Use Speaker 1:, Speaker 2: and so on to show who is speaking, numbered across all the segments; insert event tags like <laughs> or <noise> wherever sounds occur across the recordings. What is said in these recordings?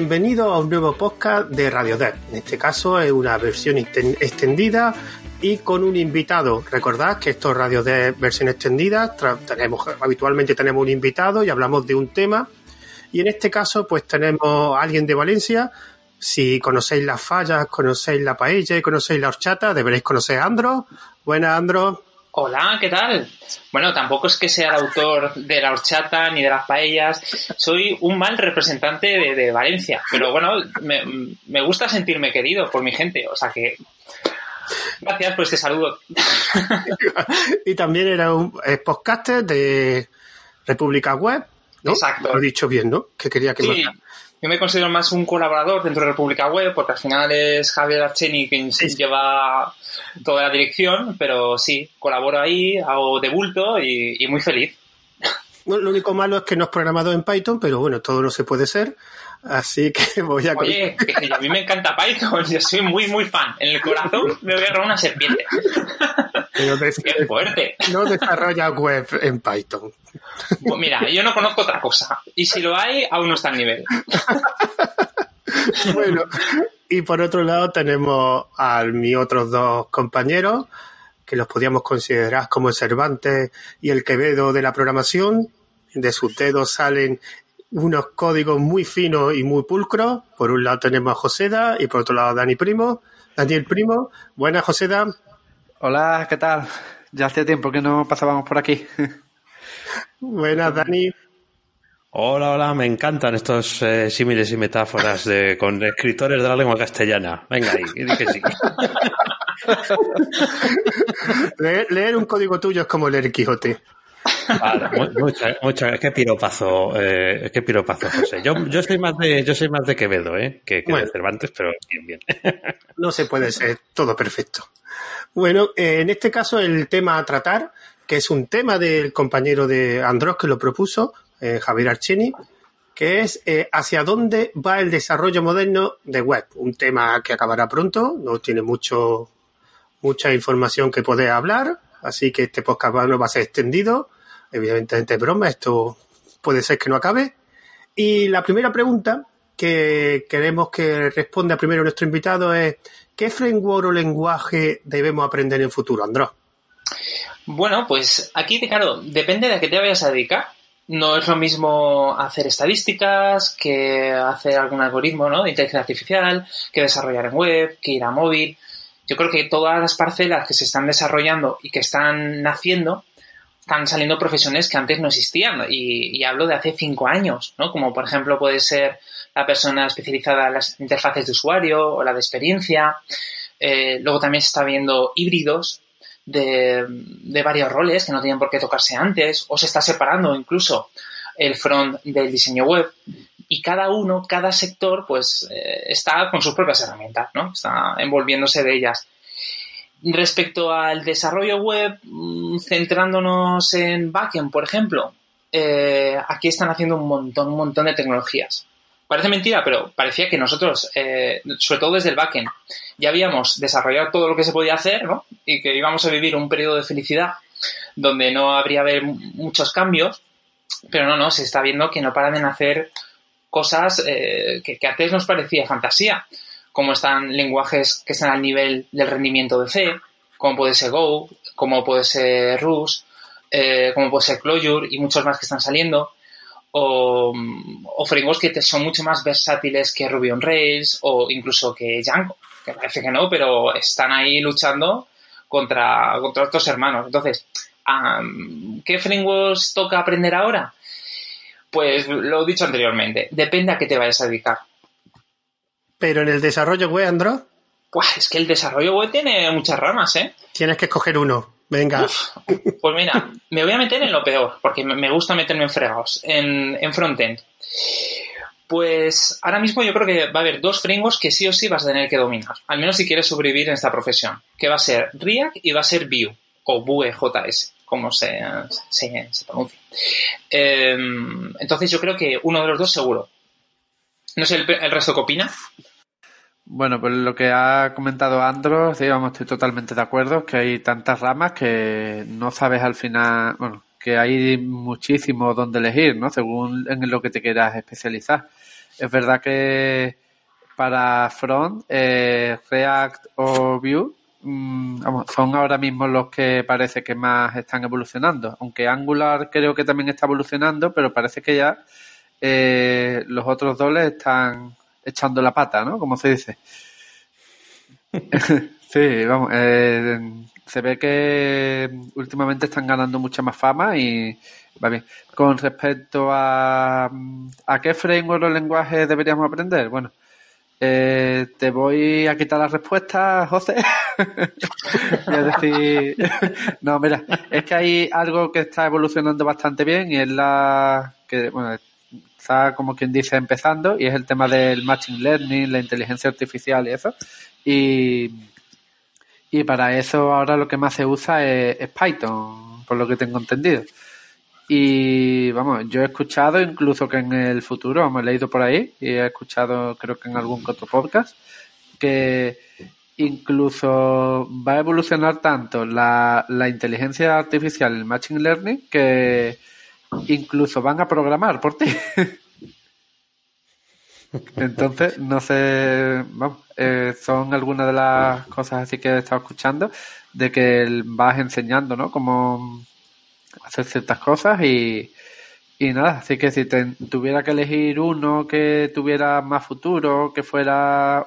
Speaker 1: bienvenidos a un nuevo podcast de Radio Dev. En este caso es una versión extendida y con un invitado. Recordad que esto es Radio Dev versión extendida. Tenemos, habitualmente tenemos un invitado y hablamos de un tema. Y en este caso, pues tenemos a alguien de Valencia. Si conocéis las fallas, conocéis la paella y conocéis la horchata, deberéis conocer a Andro. Buenas, Andro.
Speaker 2: Hola, ¿qué tal? Bueno, tampoco es que sea el autor de la horchata ni de las paellas. Soy un mal representante de, Valencia, pero bueno, me, gusta sentirme querido por mi gente, o sea que gracias por este saludo.
Speaker 1: y también era un podcaster de República Web, ¿no?
Speaker 2: Exacto.
Speaker 1: Lo he dicho bien, ¿no? Que quería que
Speaker 2: sí. Yo me considero más un colaborador dentro de República Web, porque al final es Javier Archeni quien lleva toda la dirección, pero sí, colaboro ahí, hago de bulto y, muy feliz.
Speaker 1: Bueno, lo único malo es que no es programado en Python, pero bueno, todo no se puede ser. Así que <laughs> voy a...
Speaker 2: Oye, a mí me encanta Python, yo soy muy, muy fan. En el corazón me voy a robar una serpiente. ¡Qué fuerte!
Speaker 1: No desarrolla web en Python.
Speaker 2: Pues mira, yo no conozco otra cosa. Y si lo hay, aún no está al nivel. <laughs>
Speaker 1: bueno, y por otro lado tenemos a mis otros dos compañeros, que los podíamos considerar como el Cervantes y el Quevedo de la programación. De sus dedos salen unos códigos muy finos y muy pulcros. Por un lado tenemos a Joseda y por otro lado a Dani Primo. Daniel Primo, buenas Joseda.
Speaker 3: Hola, ¿qué tal? Ya hace tiempo que no pasábamos por aquí. <laughs>
Speaker 1: buenas Dani.
Speaker 4: Hola, hola, me encantan estos eh, símiles y metáforas de, con escritores de la lengua castellana. Venga ahí, di que sí. <laughs>
Speaker 1: leer, un código tuyo es como leer Quijote.
Speaker 4: Vale, mucha, mucha, qué piropazo, eh, qué piropazo, José. Yo, yo soy más de, yo soy más de Quevedo, eh, que, de Cervantes, pero bien, bien. <laughs>
Speaker 1: no se puede ser todo perfecto. Bueno, eh, en este caso el tema a tratar, que es un tema del compañero de Andros que lo propuso, eh, Javier Archeni, que es eh, hacia dónde va el desarrollo moderno de web. Un tema que acabará pronto, no tiene mucho, mucha información que poder hablar, así que este podcast no va a ser extendido. Evidentemente es broma, esto puede ser que no acabe. Y la primera pregunta que queremos que responda primero nuestro invitado es ¿qué framework o lenguaje debemos aprender en el futuro, Andrés?
Speaker 2: Bueno, pues aquí, claro, depende de a qué te vayas a dedicar no es lo mismo hacer estadísticas que hacer algún algoritmo ¿no? de inteligencia artificial, que desarrollar en web, que ir a móvil. Yo creo que todas las parcelas que se están desarrollando y que están naciendo, están saliendo profesiones que antes no existían. Y, hablo de hace cinco años, ¿no? Como por ejemplo puede ser la persona especializada en las interfaces de usuario o la de experiencia. Eh, luego también se está viendo híbridos de, varios roles que no tenían por qué tocarse antes, o se está separando incluso el front del diseño web. Y cada uno, cada sector, pues eh, está con sus propias herramientas, ¿no? Está envolviéndose de ellas. Respecto al desarrollo web, mm, centrándonos en backend, por ejemplo, eh, aquí están haciendo un montón, un montón de tecnologías. Parece mentira, pero parecía que nosotros, eh, sobre todo desde el backend, ya habíamos desarrollado todo lo que se podía hacer, ¿no? Y que íbamos a vivir un periodo de felicidad donde no habría haber muchos cambios, pero no, no, se está viendo que no paran de hacer cosas eh, que, antes nos parecía fantasía, como están lenguajes que están al nivel del rendimiento de C, como puede ser Go, como puede ser Rust, eh, como puede ser Clojure y muchos más que están saliendo o, o frameworks que son mucho más versátiles que Ruby on Rails o incluso que Django, que parece que no, pero están ahí luchando contra, contra otros hermanos. Entonces, ¿qué frameworks toca aprender ahora? Pues lo he dicho anteriormente, depende a qué te vayas a dedicar.
Speaker 1: Pero en el desarrollo web, Andro.
Speaker 2: Pues es que el desarrollo web tiene muchas ramas, ¿eh?
Speaker 1: Tienes que escoger uno. Venga.
Speaker 2: pues mira, me voy a meter en lo peor, porque me gusta meterme en fregados, en, en frontend. Pues ahora mismo yo creo que va a haber dos frameworks que sí o sí vas a tener que dominar, al menos si quieres sobrevivir en esta profesión, que va a ser React y va a ser Vue, o Vue.js, como se, se, pronuncia. Em, entonces yo creo que uno de los dos seguro. No sé el, el resto qué opina.
Speaker 3: Bueno, pues lo que ha comentado Andros, digamos, estoy totalmente de acuerdo, que hay tantas ramas que no sabes al final, bueno, que hay muchísimo donde elegir, ¿no? Según en lo que te quieras especializar. Es verdad que para front, eh, React o Vue mm, son ahora mismo los que parece que más están evolucionando. Aunque Angular creo que también está evolucionando, pero parece que ya eh, los otros dos le están echando la pata, ¿no? Como se dice. <laughs> sí, vamos. Eh, se ve que últimamente están ganando mucha más fama y va bien. Con respecto a, a qué framework o lenguaje deberíamos aprender, bueno, eh, te voy a quitar la respuesta, José. <laughs> y a decir, <laughs> no, mira, es que hay algo que está evolucionando bastante bien y es la que, bueno, está como quien dice empezando y es el tema del machine learning, la inteligencia artificial y eso. Y, y para eso ahora lo que más se usa es Python, por lo que tengo entendido. Y vamos, yo he escuchado incluso que en el futuro, hemos leído por ahí y he escuchado creo que en algún otro podcast, que incluso va a evolucionar tanto la, la inteligencia artificial, el machine learning, que incluso van a programar por ti. <laughs> Entonces, no sé, vamos, eh, son algunas de las cosas así que he estado escuchando, de que vas enseñando, ¿no? Como hacer ciertas cosas y, y nada, así que si tuviera que elegir uno que tuviera más futuro, que fuera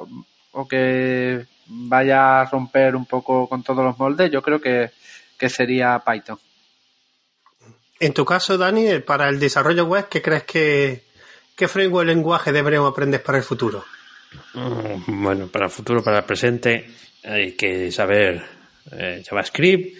Speaker 3: o que vaya a romper un poco con todos los moldes, yo creo que, sería Python.
Speaker 1: En tu caso, Dani, para el desarrollo web, ¿qué crees que qué framework lenguaje deberíamos aprender para el futuro?
Speaker 4: Mm, bueno, para el futuro, para el presente, hay que saber eh, JavaScript,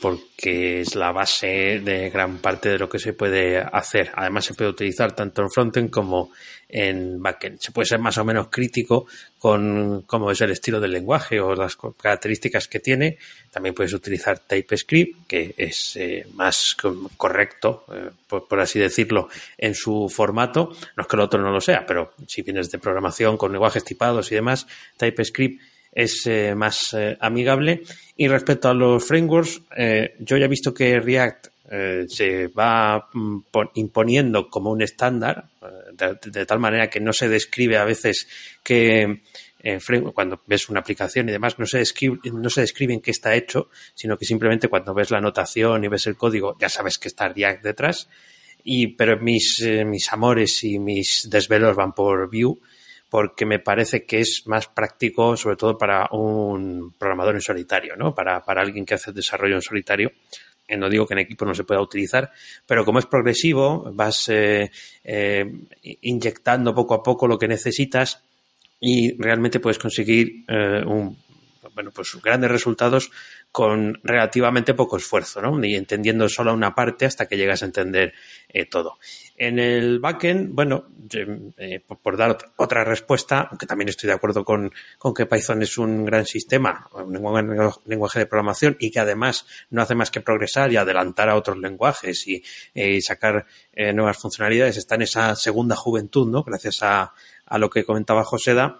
Speaker 4: porque es la base de gran parte de lo que se puede hacer. Además, se puede utilizar tanto en frontend como en backend. Se puede ser más o menos crítico con cómo es el estilo del lenguaje o las características que tiene. También puedes utilizar TypeScript, que es eh, más correcto, eh, por, así decirlo, en su formato. No es que el otro no lo sea, pero si vienes de programación con lenguajes tipados y demás, TypeScript es eh, más eh, amigable. Y respecto a los frameworks, eh, yo ya he visto que React se va mm, imponiendo como un estándar, de, tal manera que no se describe a veces que cuando ves una aplicación y demás, no se, describe, no se describe en qué está hecho, sino que simplemente cuando ves la notación y ves el código, ya sabes que está React detrás. Y, pero mis, mis amores y mis desvelos van por Vue porque me parece que es más práctico, sobre todo para un programador en solitario, ¿no? Para, para alguien que hace desarrollo en solitario. Eh, no digo que en equipo no se pueda utilizar, pero como es progresivo, vas eh, eh, inyectando poco a poco lo que necesitas y realmente puedes conseguir un, bueno, pues grandes resultados con relativamente poco esfuerzo, ¿no? Y entendiendo solo una parte hasta que llegas a entender todo. En el backend, bueno, eh, por, dar otra respuesta, aunque también estoy de acuerdo con, que Python es un gran sistema, un lenguaje de programación y que además no hace más que progresar y adelantar a otros lenguajes y, eh, sacar eh, nuevas funcionalidades, está en esa segunda juventud, ¿no? Gracias a, a lo que comentaba Joseda.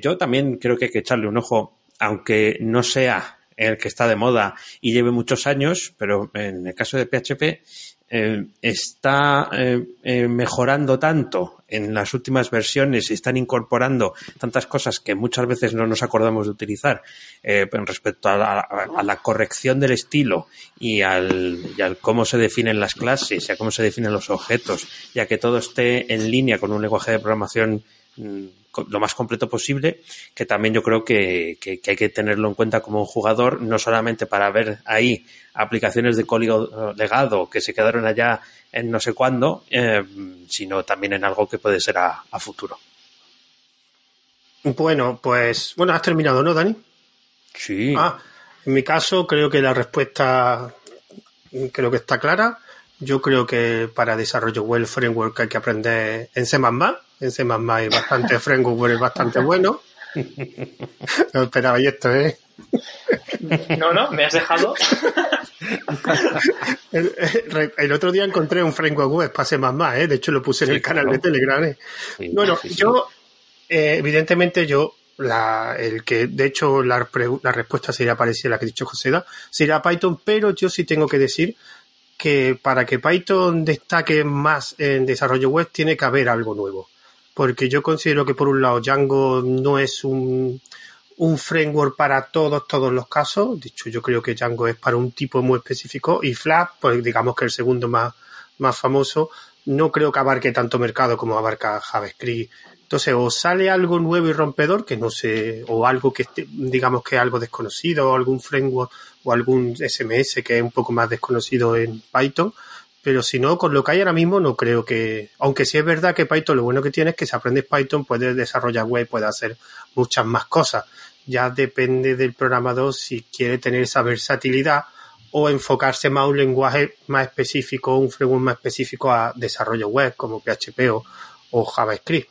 Speaker 4: yo también creo que hay que echarle un ojo, aunque no sea el que está de moda y lleve muchos años, pero en el caso de PHP, eh, está eh, eh, mejorando tanto en las últimas versiones y están incorporando tantas cosas que muchas veces no nos acordamos de utilizar respecto a la, corrección del estilo y al, y al, cómo se definen las clases y a cómo se definen los objetos, ya que todo esté en línea con un lenguaje de programación lo más completo posible, que también yo creo que, hay que tenerlo en cuenta como un jugador, no solamente para ver ahí aplicaciones de código legado que se quedaron allá en no sé cuándo, eh, sino también en algo que puede ser a, futuro.
Speaker 1: Bueno, pues, bueno, has terminado, ¿no, Dani?
Speaker 4: Sí.
Speaker 1: Ah, en mi caso creo que la respuesta creo que está clara. Yo creo que para desarrollo web framework hay que aprender en C++, en C++ hay bastante <laughs> framework es bastante bueno. <laughs> No esperaba esto, ¿eh?
Speaker 2: No, no, me has dejado. <laughs>
Speaker 1: El, otro día encontré un framework web para C++, ¿eh? De hecho, lo puse en el canal de Telegram. ¿eh? bueno, yo, eh, evidentemente, yo, la, el que, de hecho, la, la respuesta sería parecida a la que ha dicho José, sería Python, pero yo sí tengo que decir que para que Python destaque más en desarrollo web tiene que haber algo nuevo porque yo considero que por un lado Django no es un, un framework para todos, todos los casos. Dicho, yo creo que Django es para un tipo muy específico y Flash, pues digamos que el segundo más, más famoso, no creo que abarque tanto mercado como abarca JavaScript. Entonces, o sale algo nuevo y rompedor, que no sé, o algo que esté, digamos que algo desconocido, o algún framework o algún SMS que es un poco más desconocido en Python, pero si no, con lo que hay ahora mismo no creo que, aunque sí es verdad que Python lo bueno que tiene es que si aprendes Python puedes desarrollar web, puedes hacer muchas más cosas. Ya depende del programador si quiere tener esa versatilidad o enfocarse más a un lenguaje más específico, un framework más específico a desarrollo web como PHP o, o JavaScript.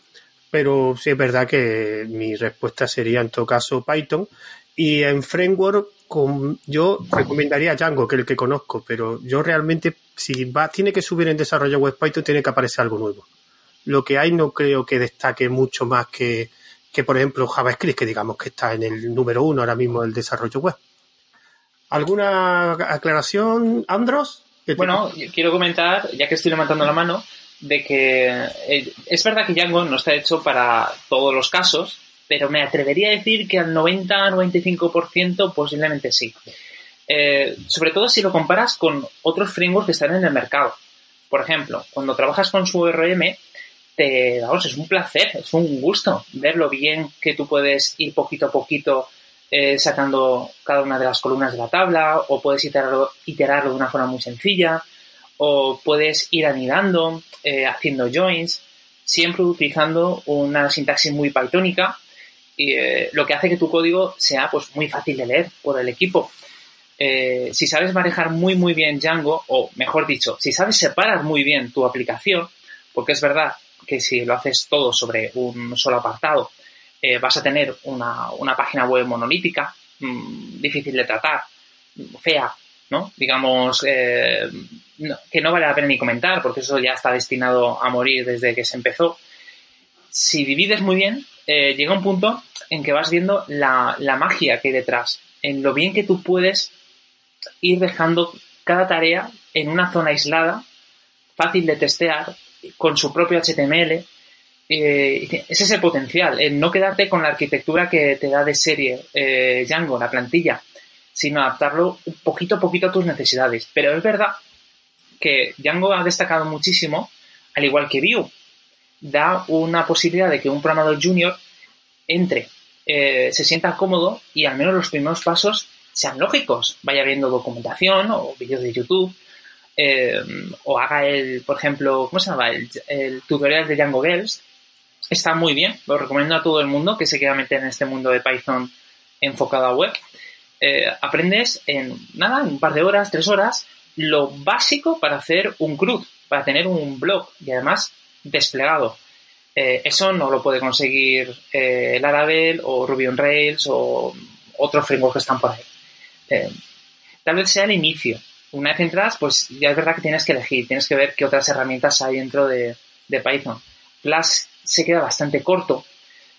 Speaker 1: Pero sí es verdad que mi respuesta sería en todo caso Python. Y en framework con, yo recomendaría Django, que es el que conozco, pero yo realmente, si va, tiene que subir en desarrollo web Python, tiene que aparecer algo nuevo. Lo que hay no creo que destaque mucho más que, que por ejemplo, JavaScript, que digamos que está en el número uno ahora mismo del desarrollo web. ¿Alguna aclaración, Andros?
Speaker 2: Bueno, quiero comentar, ya que estoy levantando la mano, de que eh, es verdad que Django no está hecho para todos los casos, pero me atrevería a decir que al 90-95% posiblemente sí. Eh, sobre todo si lo comparas con otros frameworks que están en el mercado. Por ejemplo, cuando trabajas con su ORM, te, vamos, es un placer, es un gusto ver lo bien que tú puedes ir poquito a poquito eh, sacando cada una de las columnas de la tabla, o puedes iterarlo, iterarlo de una forma muy sencilla, o puedes ir anidando, eh, haciendo joins, siempre utilizando una sintaxis muy pythónica y eh, lo que hace que tu código sea pues muy fácil de leer por el equipo. Eh, si sabes manejar muy muy bien Django, o mejor dicho, si sabes separar muy bien tu aplicación, porque es verdad que si lo haces todo sobre un solo apartado, eh, vas a tener una, una página web monolítica, mmm, difícil de tratar, fea, ¿no? Digamos, que no vale la pena ni comentar, porque eso ya está destinado a morir desde que se empezó. Si divides muy bien, eh, llega un punto en que vas viendo la, la, magia que hay detrás, en lo bien que tú puedes ir dejando cada tarea en una zona aislada, fácil de testear, con su propio HTML. Eh, ese es el potencial, el no quedarte con la arquitectura que te da de serie eh, Django, la plantilla, sino adaptarlo poquito a poquito a tus necesidades. Pero es verdad que Django ha destacado muchísimo, al igual que Vue da una posibilidad de que un programador junior entre, eh, se sienta cómodo y al menos los primeros pasos sean lógicos. Vaya viendo documentación o vídeos de YouTube eh, o haga el, por ejemplo, ¿cómo se llama? El, tutorial de Django Girls. Está muy bien, lo recomiendo a todo el mundo que se quiera meter en este mundo de Python enfocado a web. Eh, aprendes en nada, en un par de horas, tres horas, lo básico para hacer un CRUD, para tener un blog y además desplegado. Eh, eso no lo puede conseguir eh, Laravel o Ruby on Rails o otros frameworks que están por ahí. Eh, tal vez sea el inicio. Una vez entras, pues ya es verdad que tienes que elegir, tienes que ver qué otras herramientas hay dentro de, de Python. Plus se queda bastante corto.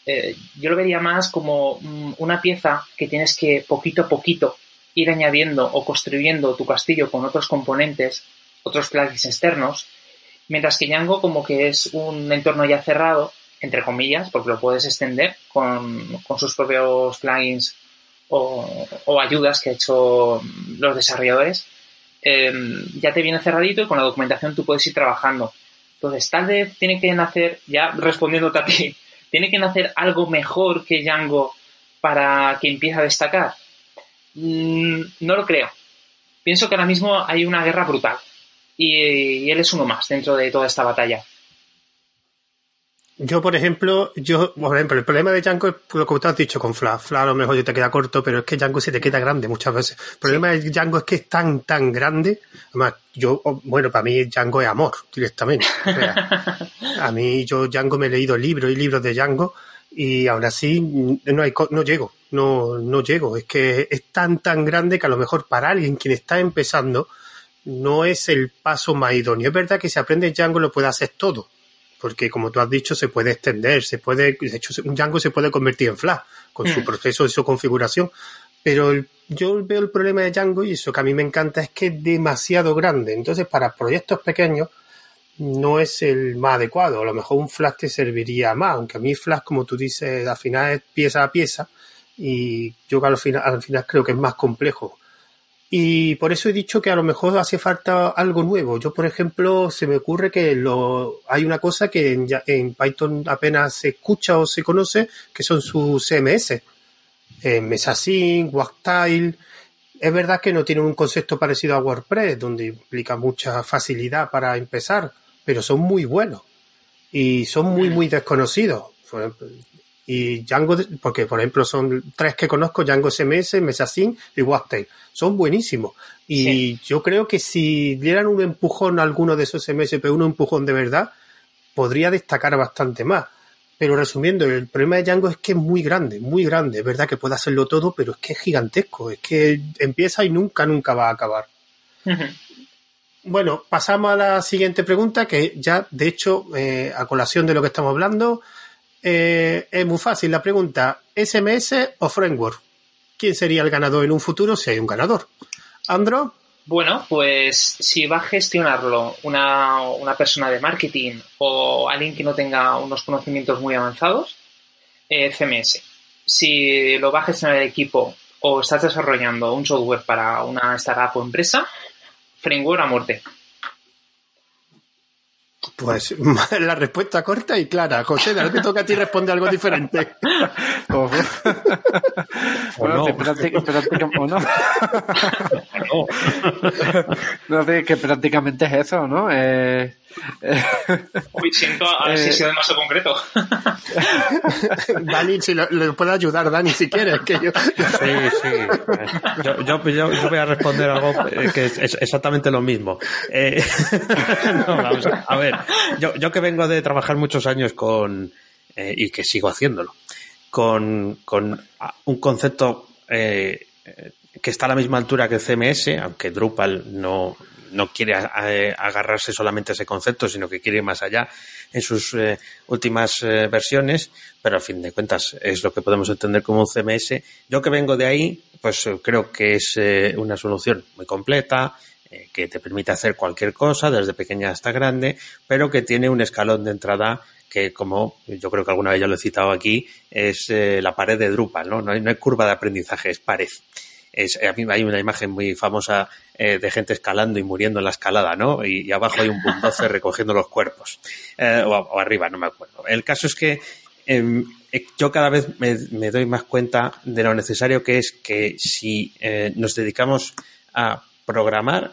Speaker 2: Eh, yo lo vería más como mm, una pieza que tienes que poquito a poquito ir añadiendo o construyendo tu castillo con otros componentes, otros plugins externos, Mientras que Django como que es un entorno ya cerrado, entre comillas, porque lo puedes extender con, sus propios plugins o, ayudas que ha hecho los desarrolladores, eh, ya te viene cerradito y con la documentación tú puedes ir trabajando. Entonces, tal vez tiene que nacer, ya respondiéndote a ti, <laughs> tiene que nacer algo mejor que Django para que empiece a destacar. Mm, no lo creo. Pienso que ahora mismo hay una guerra brutal y, y, él es uno más dentro de toda esta batalla.
Speaker 1: Yo, por ejemplo, yo, por ejemplo, el problema de Django es lo que tú has dicho con Flash. Flash a lo mejor te queda corto, pero es que Django se te queda grande muchas veces. El problema de Django es que es tan, tan grande. Además, yo, bueno, para mí Django es amor, directamente. O sea, <laughs> a mí, yo Django me he leído libros y libros de Django y aún así no, hay, no llego, no, no llego. Es que es tan, tan grande que a lo mejor para alguien quien está empezando, no es el paso más idóneo. Es verdad que si aprendes Django lo puede hacer todo, porque como tú has dicho, se puede extender, se puede, de hecho, un Django se puede convertir en Flash con mm. su proceso de su configuración. Pero el, yo veo el problema de Django y eso que a mí me encanta es que es demasiado grande. Entonces, para proyectos pequeños, no es el más adecuado. A lo mejor un Flash te serviría más, aunque a mí Flash, como tú dices, al final es pieza a pieza y yo al final, al final creo que es más complejo. Y por eso he dicho que a lo mejor hace falta algo nuevo. Yo, por ejemplo, se me ocurre que lo, hay una cosa que en, en Python apenas se escucha o se conoce, que son sus CMS. Eh, Mesasync, Wactile. Es verdad que no tienen un concepto parecido a WordPress, donde implica mucha facilidad para empezar, pero son muy buenos y son muy, muy desconocidos. Y Django, porque por ejemplo son tres que conozco, Django SMS, Mesasync y Webtail. Son buenísimos. Y yo creo que si dieran un empujón a alguno de esos SMS, pero un empujón de verdad, podría destacar bastante más. Pero resumiendo, el problema de Django es que es muy grande, muy grande. Es verdad que puede hacerlo todo, pero es que es gigantesco. Es que empieza y nunca, nunca va a acabar. Bueno, pasamos a la siguiente pregunta, que ya, de hecho, eh, a colación de lo que estamos hablando, eh, es muy fácil la pregunta, ¿SMS o framework? ¿Quién sería el ganador en un futuro si hay un ganador? ¿Andro?
Speaker 2: Bueno, pues si va a gestionarlo una, persona de marketing o alguien que no tenga unos conocimientos muy avanzados, eh, CMS. Si lo va a gestionar el equipo o estás desarrollando un software para una startup o empresa, framework a muerte.
Speaker 1: Pues <laughs> la respuesta corta y clara. José, de te toca a ti responder algo diferente. <laughs> <laughs>
Speaker 3: bueno, no. no. no, que prácticamente es eso, ¿no? Eh, <laughs>
Speaker 2: Uy, siento a ver si he sido demasiado concreto. <laughs>
Speaker 1: Dani, si lo, le puedo ayudar, Dani, si quieres. Que yo...
Speaker 4: Sí, sí. Yo, yo, yo, voy a responder algo que es exactamente lo mismo. Eh, <laughs> no, vamos a, ver, yo, yo que vengo de trabajar muchos años con, eh, y que sigo haciéndolo, con, con un concepto eh, que está a la misma altura que el CMS, aunque Drupal no, no quiere agarrarse solamente a ese concepto, sino que quiere ir más allá en sus eh, últimas eh, versiones, pero a fin de cuentas es lo que podemos entender como un CMS. Yo que vengo de ahí, pues eh, creo que es una solución muy completa, que te permite hacer cualquier cosa, desde pequeña hasta grande, pero que tiene un escalón de entrada que como yo creo que alguna vez ya lo he citado aquí, es la pared de Drupal, ¿no? No no hay curva de aprendizaje, es pared hay una imagen muy famosa eh, de gente escalando y muriendo en la escalada, ¿no? Y, abajo hay un bulldozer <laughs> recogiendo los cuerpos. Eh, o, arriba, no me acuerdo. El caso es que em, eh, yo cada vez me, doy más cuenta de lo necesario que es que si nos dedicamos a programar,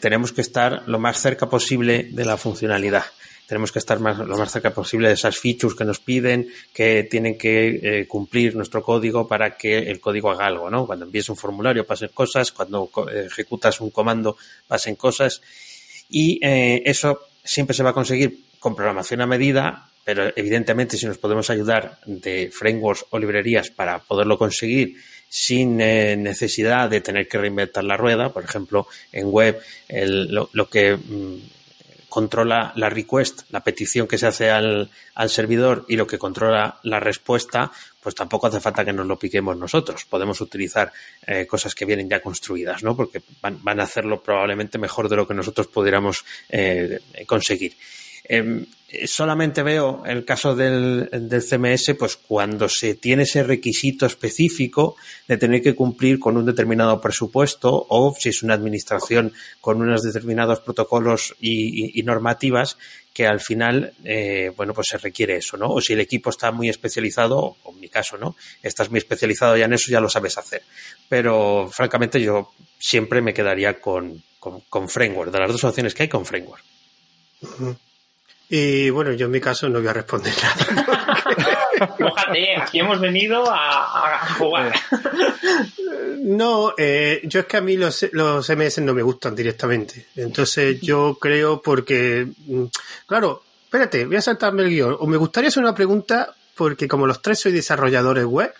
Speaker 4: tenemos que estar lo más cerca posible de la funcionalidad tenemos que estar más, lo más cerca posible de esas features que nos piden, que tienen que eh, cumplir nuestro código para que el código haga algo, ¿no? Cuando envíes un formulario pasen cosas, cuando ejecutas un comando pasen cosas y eh, eso siempre se va a conseguir con programación a medida, pero evidentemente si nos podemos ayudar de frameworks o librerías para poderlo conseguir sin eh, necesidad de tener que reinventar la rueda, por ejemplo, en web lo, que mm, controla la request, la petición que se hace al, servidor y lo que controla la respuesta, pues tampoco hace falta que nos lo piquemos nosotros. Podemos utilizar eh, cosas que vienen ya construidas, ¿no? Porque van, a hacerlo probablemente mejor de lo que nosotros pudiéramos eh, conseguir. Em, solamente veo el caso del, CMS, pues cuando se tiene ese requisito específico de tener que cumplir con un determinado presupuesto o si es una administración con unos determinados protocolos y, normativas que al final, eh, bueno, pues se requiere eso, ¿no? O si el equipo está muy especializado, o en mi caso, ¿no? Estás muy especializado ya en eso, ya lo sabes hacer. Pero, francamente, yo siempre me quedaría con, con, framework. De las dos opciones que hay, con framework.
Speaker 1: Y bueno, yo en mi caso no voy a responder
Speaker 2: nada. <laughs> Mójate, aquí hemos venido a, jugar.
Speaker 1: No, eh, yo es que a mí los, los MS no me gustan directamente. Entonces yo creo porque, mm, claro, espérate, voy a saltarme el guion. O me gustaría hacer una pregunta porque como los tres soy desarrolladores web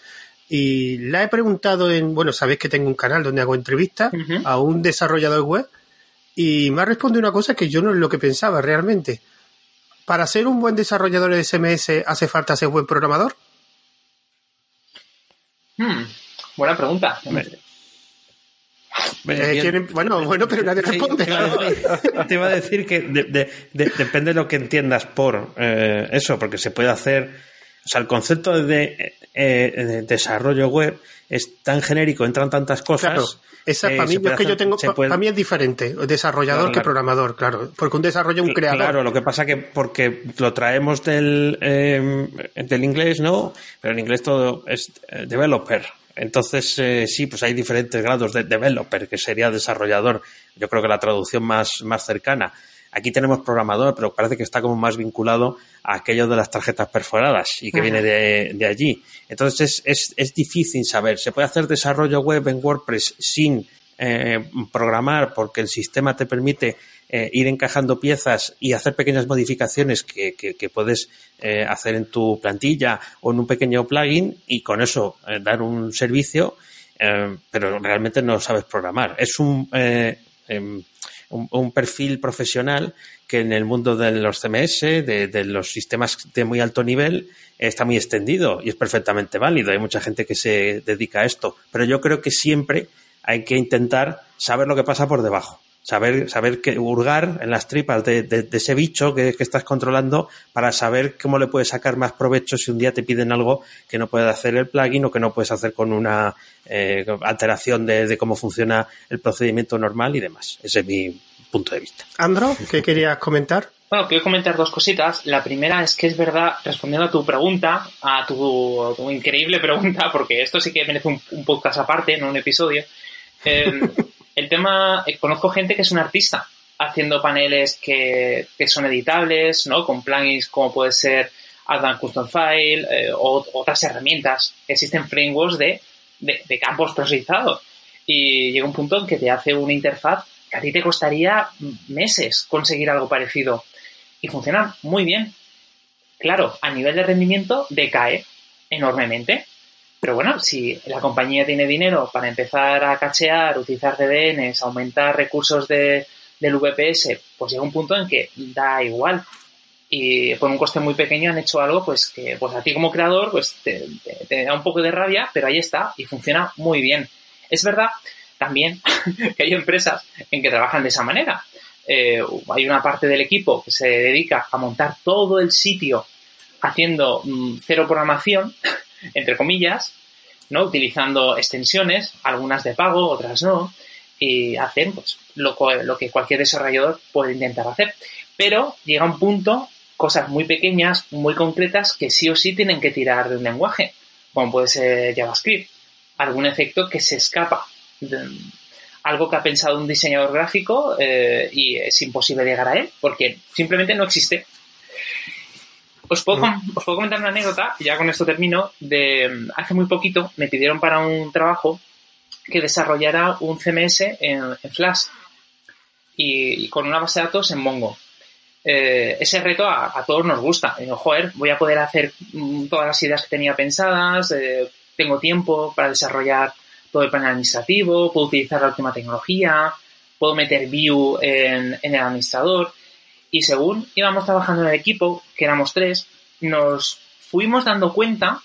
Speaker 1: y la he preguntado en, bueno, sabéis que tengo un canal donde hago entrevistas a un desarrollador web y me ha respondido una cosa que yo no es lo que pensaba realmente ¿Para ser un buen desarrollador de SMS hace falta ser buen programador?
Speaker 2: Hmm, buena pregunta.
Speaker 1: Eh, bueno, <laughs> bueno, pero nadie responde.
Speaker 4: te iba a decir que depende de lo que entiendas por eh, eso, porque se puede hacer. O sea, el concepto de, eh, desarrollo web es tan genérico, entran tantas cosas.
Speaker 1: Esa, para mí, que yo tengo, para mí es diferente, desarrollador que programador, claro. Porque un desarrollo es un creador.
Speaker 4: Claro, lo que pasa que porque lo traemos del, del inglés, ¿no? Pero en inglés todo es developer. Entonces, eh, sí, pues hay diferentes grados de developer, que sería desarrollador. Yo creo que la traducción más, más cercana. Aquí tenemos programador, pero parece que está como más vinculado a aquello de las tarjetas perforadas y que viene de, de, allí. Entonces, es, es, difícil saber. Se puede hacer desarrollo web en WordPress sin eh, programar porque el sistema te permite eh, ir encajando piezas y hacer pequeñas modificaciones que, que, puedes eh, hacer en tu plantilla o en un pequeño plugin y con eso eh, dar un servicio, pero realmente no sabes programar. Es un, em, un, un, perfil profesional que en el mundo de los CMS, de, de, los sistemas de muy alto nivel, está muy extendido y es perfectamente válido. Hay mucha gente que se dedica a esto, pero yo creo que siempre hay que intentar saber lo que pasa por debajo saber, saber que hurgar en las tripas de, ese bicho que, estás controlando para saber cómo le puedes sacar más provecho si un día te piden algo que no puedes hacer el plugin o que no puedes hacer con una eh, alteración de, cómo funciona el procedimiento normal y demás. Ese es mi punto de vista.
Speaker 1: Andro, ¿qué querías comentar?
Speaker 2: Bueno, quiero comentar dos cositas. La primera es que es verdad, respondiendo a tu pregunta, a tu, increíble pregunta, porque esto sí que merece un, podcast aparte, no un episodio. Eh, <laughs> el tema, eh, conozco gente que es un artista haciendo paneles que, son editables, ¿no? Con plugins como puede ser Advanced Custom File eh, o otras herramientas. Existen frameworks de, de, campos procesados. Y llega un punto en que te hace una interfaz que a ti te costaría meses conseguir algo parecido. Y funciona muy bien. Claro, a nivel de rendimiento decae enormemente. Pero bueno, si la compañía tiene dinero para empezar a cachear, utilizar CDNs, aumentar recursos de, del VPS, pues llega un punto en que da igual. Y por un coste muy pequeño han hecho algo pues que pues a ti como creador pues te, da un poco de rabia, pero ahí está y funciona muy bien. Es verdad también <laughs> que hay empresas en que trabajan de esa manera. Eh, hay una parte del equipo que se dedica a montar todo el sitio haciendo mm, cero programación entre comillas, ¿no? Utilizando extensiones, algunas de pago, otras no, y hacen pues, lo, lo que cualquier desarrollador puede intentar hacer. Pero llega un punto, cosas muy pequeñas, muy concretas, que sí o sí tienen que tirar de un lenguaje, como puede ser JavaScript. Algún efecto que se escapa. De, algo que ha pensado un diseñador gráfico eh, y es imposible llegar a él porque simplemente no existe. Os puedo, os puedo comentar una anécdota, y ya con esto termino, de hace muy poquito me pidieron para un trabajo que desarrollara un CMS en, Flash y, con una base de datos en Mongo. Eh, ese reto a, todos nos gusta. Digo, joder, voy a poder hacer mm, todas las ideas que tenía pensadas, eh, tengo tiempo para desarrollar todo el plan administrativo, puedo utilizar la última tecnología, puedo meter view en, en el administrador. Y según íbamos trabajando en el equipo, que éramos tres, nos fuimos dando cuenta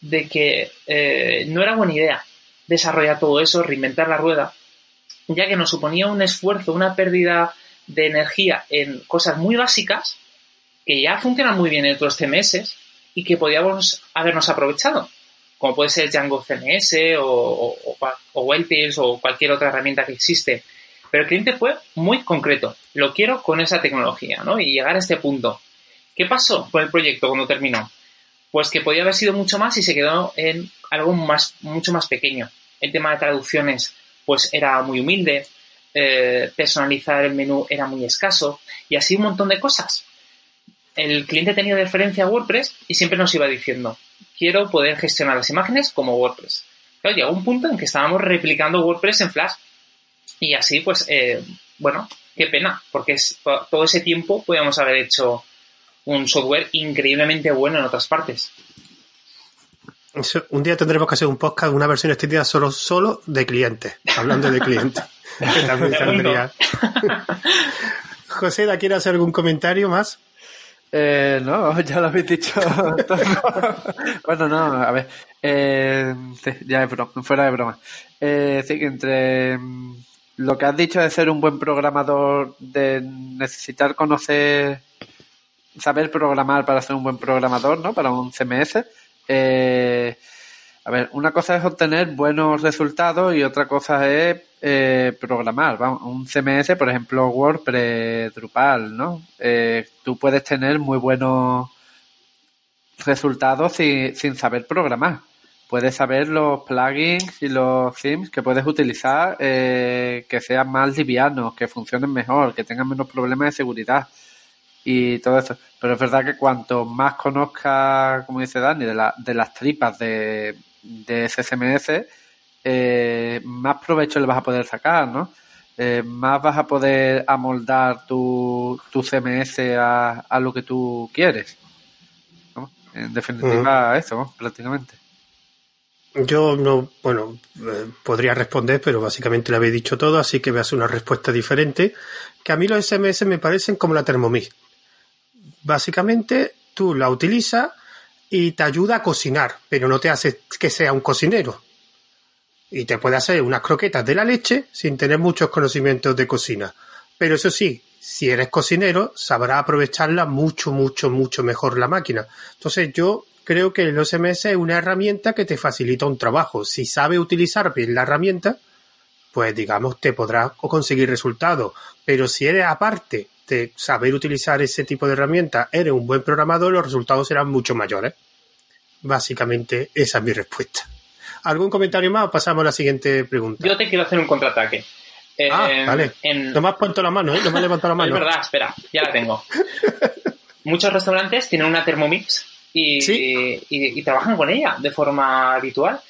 Speaker 2: de que eh, no era buena idea desarrollar todo eso, reinventar la rueda, ya que nos suponía un esfuerzo, una pérdida de energía en cosas muy básicas que ya funcionan muy bien en otros CMS y que podíamos habernos aprovechado, como puede ser Django CMS o, o, o, o cualquier otra herramienta que existe pero el cliente fue muy concreto. Lo quiero con esa tecnología, ¿no? Y llegar a este punto. ¿Qué pasó con el proyecto cuando terminó? Pues que podía haber sido mucho más y se quedó en algo más, mucho más pequeño. El tema de traducciones, pues era muy humilde. Eh, personalizar el menú era muy escaso. Y así un montón de cosas. El cliente tenía referencia a WordPress y siempre nos iba diciendo, quiero poder gestionar las imágenes como WordPress. Llegó un punto en que estábamos replicando WordPress en Flash y así, pues, eh, bueno, qué pena, porque es, todo ese tiempo podíamos haber hecho un software increíblemente bueno en otras partes.
Speaker 1: Un día tendremos que hacer un podcast, una versión extendida solo, solo de clientes, hablando de clientes. <laughs> que también <laughs> José, ¿quiere hacer algún comentario más?
Speaker 3: Eh, no, <laughs> ya lo habéis dicho. bueno, no, a ver. Eh, ya es broma, fuera de broma. Eh, que entre mm, lo que has dicho de ser un buen programador, de necesitar conocer, saber programar para ser un buen programador, ¿no? Para un CMS. Eh, a ver, una cosa es obtener buenos resultados y otra cosa es eh, programar. Vamos, un CMS, por ejemplo, WordPress, Drupal, ¿no? Eh, tú puedes tener muy buenos resultados sin, sin saber programar. Puedes saber los plugins y los themes que puedes utilizar eh, que sean más livianos, que funcionen mejor, que tengan menos problemas de seguridad y todo eso. Pero es verdad que cuanto más conozcas, como dice Dani, de, la, de las tripas de, de ese CMS, eh, más provecho le vas a poder sacar, ¿no? Eh, más vas a poder amoldar tu, tu CMS a, a lo que tú quieres. ¿no? En definitiva, eso, prácticamente.
Speaker 1: Yo no, bueno, eh, podría responder, pero básicamente lo habéis dicho todo, así que voy a hacer una respuesta diferente. Que a mí los SMS me parecen como la Thermomix. Básicamente, tú la utilizas y te ayuda a cocinar, pero no te hace que sea un cocinero. Y te puede hacer unas croquetas de la leche sin tener muchos conocimientos de cocina. Pero eso sí, si eres cocinero, sabrás aprovecharla mucho, mucho, mucho mejor la máquina. Entonces yo creo que el OSMS es una herramienta que te facilita un trabajo. Si sabes utilizar bien la herramienta, pues digamos te podrás conseguir resultados. Pero si eres aparte de saber utilizar ese tipo de herramientas, eres un buen programador, los resultados serán mucho mayores. Básicamente, esa es mi respuesta. ¿Algún comentario más o pasamos a la siguiente pregunta?
Speaker 2: Yo te quiero hacer un contraataque.
Speaker 1: ah, eh, vale. No me has puesto la mano, ¿eh? No me has levantado la <laughs> mano.
Speaker 2: es verdad, espera, ya la tengo. <laughs> Muchos restaurantes tienen una Thermomix y, y, trabajan con ella de forma habitual.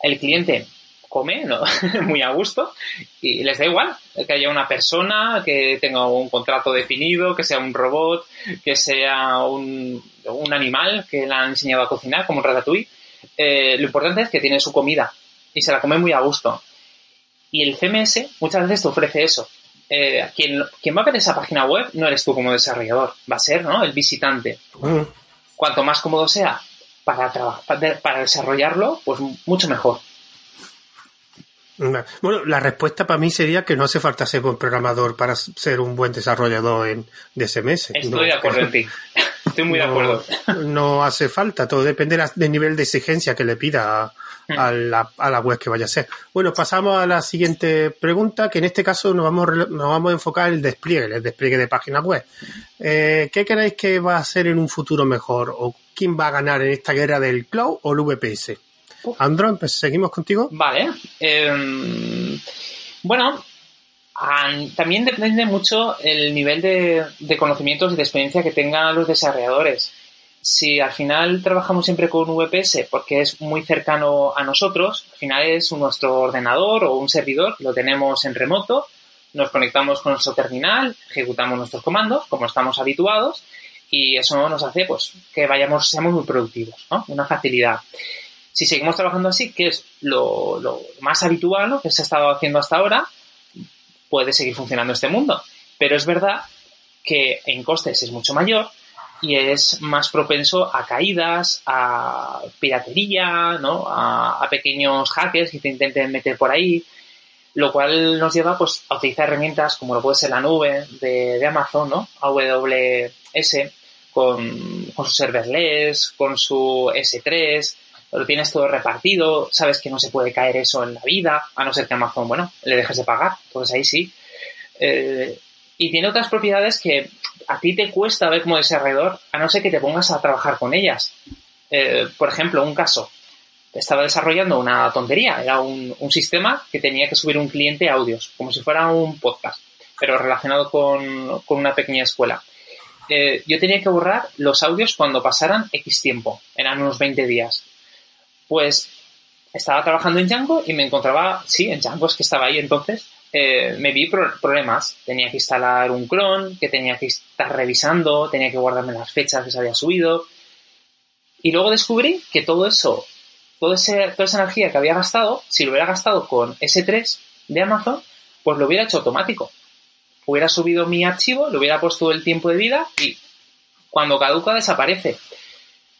Speaker 2: El cliente come ¿no? <laughs> muy a gusto y les da igual que haya una persona que tenga un contrato definido, que sea un robot, que sea un, un animal que le han enseñado a cocinar como un ratatouille. Eh, lo importante es que tiene su comida y se la come muy a gusto. Y el CMS muchas veces te ofrece eso. Eh, quien, quien va a ver esa página web no eres tú como desarrollador, va a ser ¿no? el visitante. Cuanto más cómodo sea para, para desarrollarlo, pues mucho mejor.
Speaker 1: Bueno, la respuesta para mí sería que no hace falta ser buen programador para ser un buen desarrollador en DSMS.
Speaker 2: Estoy de acuerdo en ti. <laughs> Estoy muy de acuerdo.
Speaker 1: No hace falta, todo depende del nivel de exigencia que le pida a, la, a, la, web que vaya a ser. Bueno, pasamos a la siguiente pregunta, que en este caso nos vamos, nos vamos a enfocar en el despliegue, el despliegue de páginas web. Eh, ¿Qué creéis que va a ser en un futuro mejor? ¿O quién va a ganar en esta guerra del cloud o el VPS? Andro, pues, seguimos contigo.
Speaker 2: Vale. Em, bueno, también depende mucho el nivel de, conocimientos y de experiencia que tengan los desarrolladores. Si al final trabajamos siempre con VPS porque es muy cercano a nosotros, al final es nuestro ordenador o un servidor, lo tenemos en remoto, nos conectamos con nuestro terminal, ejecutamos nuestros comandos como estamos habituados y eso nos hace pues que vayamos, seamos muy productivos, ¿no? Una facilidad si seguimos trabajando así, que es lo, más habitual que se ha estado haciendo hasta ahora, puede seguir funcionando este mundo. Pero es verdad que en costes es mucho mayor y es más propenso a caídas, a piratería, ¿no? a, pequeños hackers que te intenten meter por ahí, lo cual nos lleva pues, a utilizar herramientas como lo puede ser la nube de, de Amazon, ¿no? AWS, con, con su serverless, con su S3, lo tienes todo repartido, sabes que no se puede caer eso en la vida, a no ser que Amazon, bueno, le dejes de pagar, entonces ahí sí. Eh, y tiene otras propiedades que a ti te cuesta ver como desarrollador, a no ser que te pongas a trabajar con ellas. Eh, por ejemplo, un caso, estaba desarrollando una tontería, era un, sistema que tenía que subir un cliente audios, como si fuera un podcast, pero relacionado con, una pequeña escuela. Eh, yo tenía que borrar los audios cuando pasaran X tiempo, eran unos 20 días pues estaba trabajando en Django y me encontraba, sí, en Django es que estaba ahí entonces, eh, me vi problemas. Tenía que instalar un cron, que tenía que estar revisando, tenía que guardarme las fechas que se había subido. Y luego descubrí que todo eso, todo ese, toda esa energía que había gastado, si lo hubiera gastado con S3 de Amazon, pues lo hubiera hecho automático. Hubiera subido mi archivo, le hubiera puesto el tiempo de vida y cuando caduca desaparece.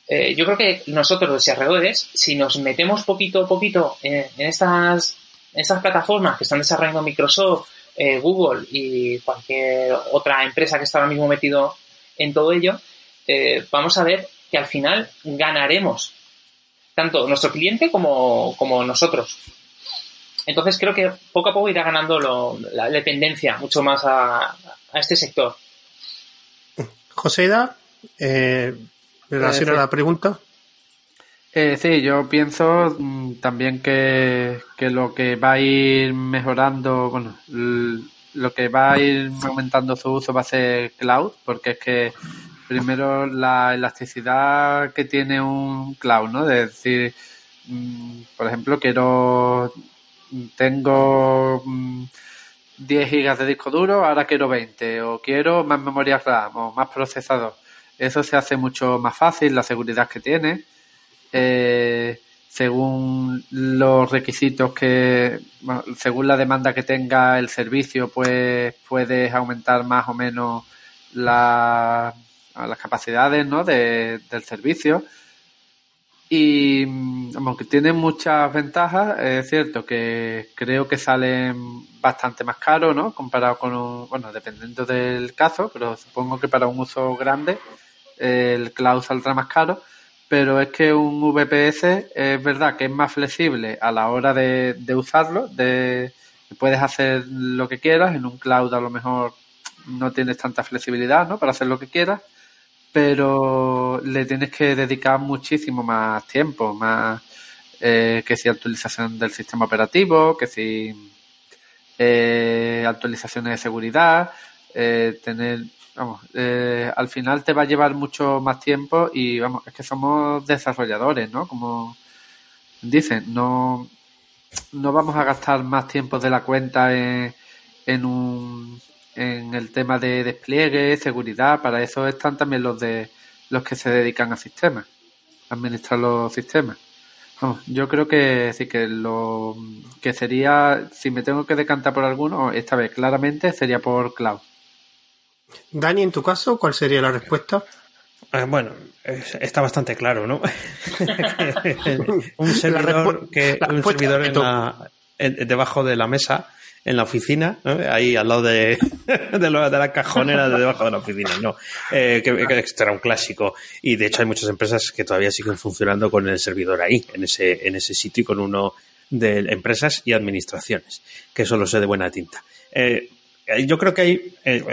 Speaker 2: Eh, yo creo que nosotros, los desarrolladores, si nos metemos poquito a poquito en, estas, estas plataformas que están desarrollando Microsoft, eh, Google y cualquier otra empresa que está ahora mismo metido en todo ello, eh, vamos a ver que al final ganaremos tanto nuestro cliente como, nosotros. Entonces creo que poco a poco irá ganando la dependencia mucho más a, este sector.
Speaker 1: Joséida, eh, relación a la pregunta.
Speaker 3: Eh, sí, yo pienso mm, también que, lo que va a ir mejorando, bueno, lo que va a ir aumentando su uso va a ser cloud, porque es que primero la elasticidad que tiene un cloud, ¿no? De decir, mm, por ejemplo, quiero, tengo 10 mm, gigas de disco duro, ahora quiero 20, o quiero más memoria RAM, o más procesador. Eso se hace mucho más fácil, la seguridad que tiene eh, según los requisitos que, según la demanda que tenga el servicio, pues puedes aumentar más o menos la, las capacidades ¿no? de, del servicio. Y aunque tiene muchas ventajas, es cierto que creo que salen bastante más caros, ¿no? Comparado con bueno, dependiendo del caso, pero supongo que para un uso grande el cloud saldrá más caro pero es que un VPS es verdad que es más flexible a la hora de, usarlo, de puedes hacer lo que quieras, en un cloud a lo mejor no tienes tanta flexibilidad ¿no? para hacer lo que quieras, pero le tienes que dedicar muchísimo más tiempo, más eh, que si actualización del sistema operativo, que si eh, actualizaciones de seguridad, eh, tener vamos, eh, al final te va a llevar mucho más tiempo y vamos, es que somos desarrolladores, ¿no? Como dicen, no, no vamos a gastar más tiempo de la cuenta en, en un en el tema de despliegue, seguridad, para eso están también los de los que se dedican a sistemas, administrar los sistemas. yo creo que sí que lo que sería, si me tengo que decantar por alguno, esta vez claramente sería por cloud.
Speaker 1: Dani, en tu caso, ¿cuál sería la respuesta?
Speaker 4: Eh, bueno, está bastante claro, ¿no? <laughs> un servidor, que, un servidor debajo de la mesa, en la oficina, ahí al lado de, <laughs> de, la cajonera de debajo de la oficina, no. Eh, que, que, era un clásico. Y de hecho hay muchas empresas que todavía siguen funcionando con el servidor ahí, en ese, en ese sitio y con uno de empresas y administraciones, que eso lo sé de buena tinta. Eh, yo creo que hay, eh,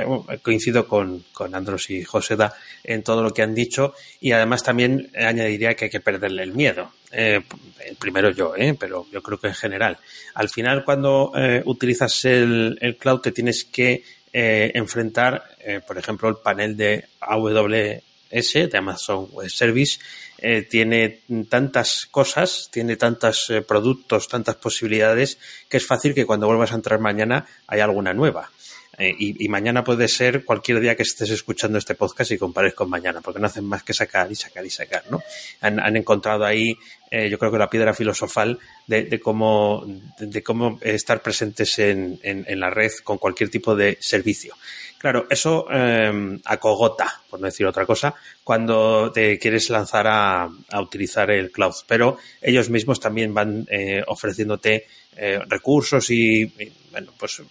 Speaker 4: coincido con, con Andros y Joseda en todo lo que han dicho y además también añadiría que hay que perderle el miedo. Eh, primero yo, eh, pero yo creo que en general. Al final, cuando utilizas el, el, cloud, te tienes que enfrentar, por ejemplo, el panel de AWS, de Amazon Web Service, tiene tantas cosas, tiene tantos productos, tantas posibilidades, que es fácil que cuando vuelvas a entrar mañana haya alguna nueva. Eh, y, mañana puede ser cualquier día que estés escuchando este podcast y compares con mañana, porque no hacen más que sacar y sacar y sacar, ¿no? Han, encontrado ahí, eh, yo creo que la piedra filosofal de, cómo, de, cómo estar presentes en, en, la red con cualquier tipo de servicio. Claro, eso eh, acogota, por no decir otra cosa, cuando te quieres lanzar a, a utilizar el cloud. Pero ellos mismos también van eh, ofreciéndote eh, recursos y, y, bueno, pues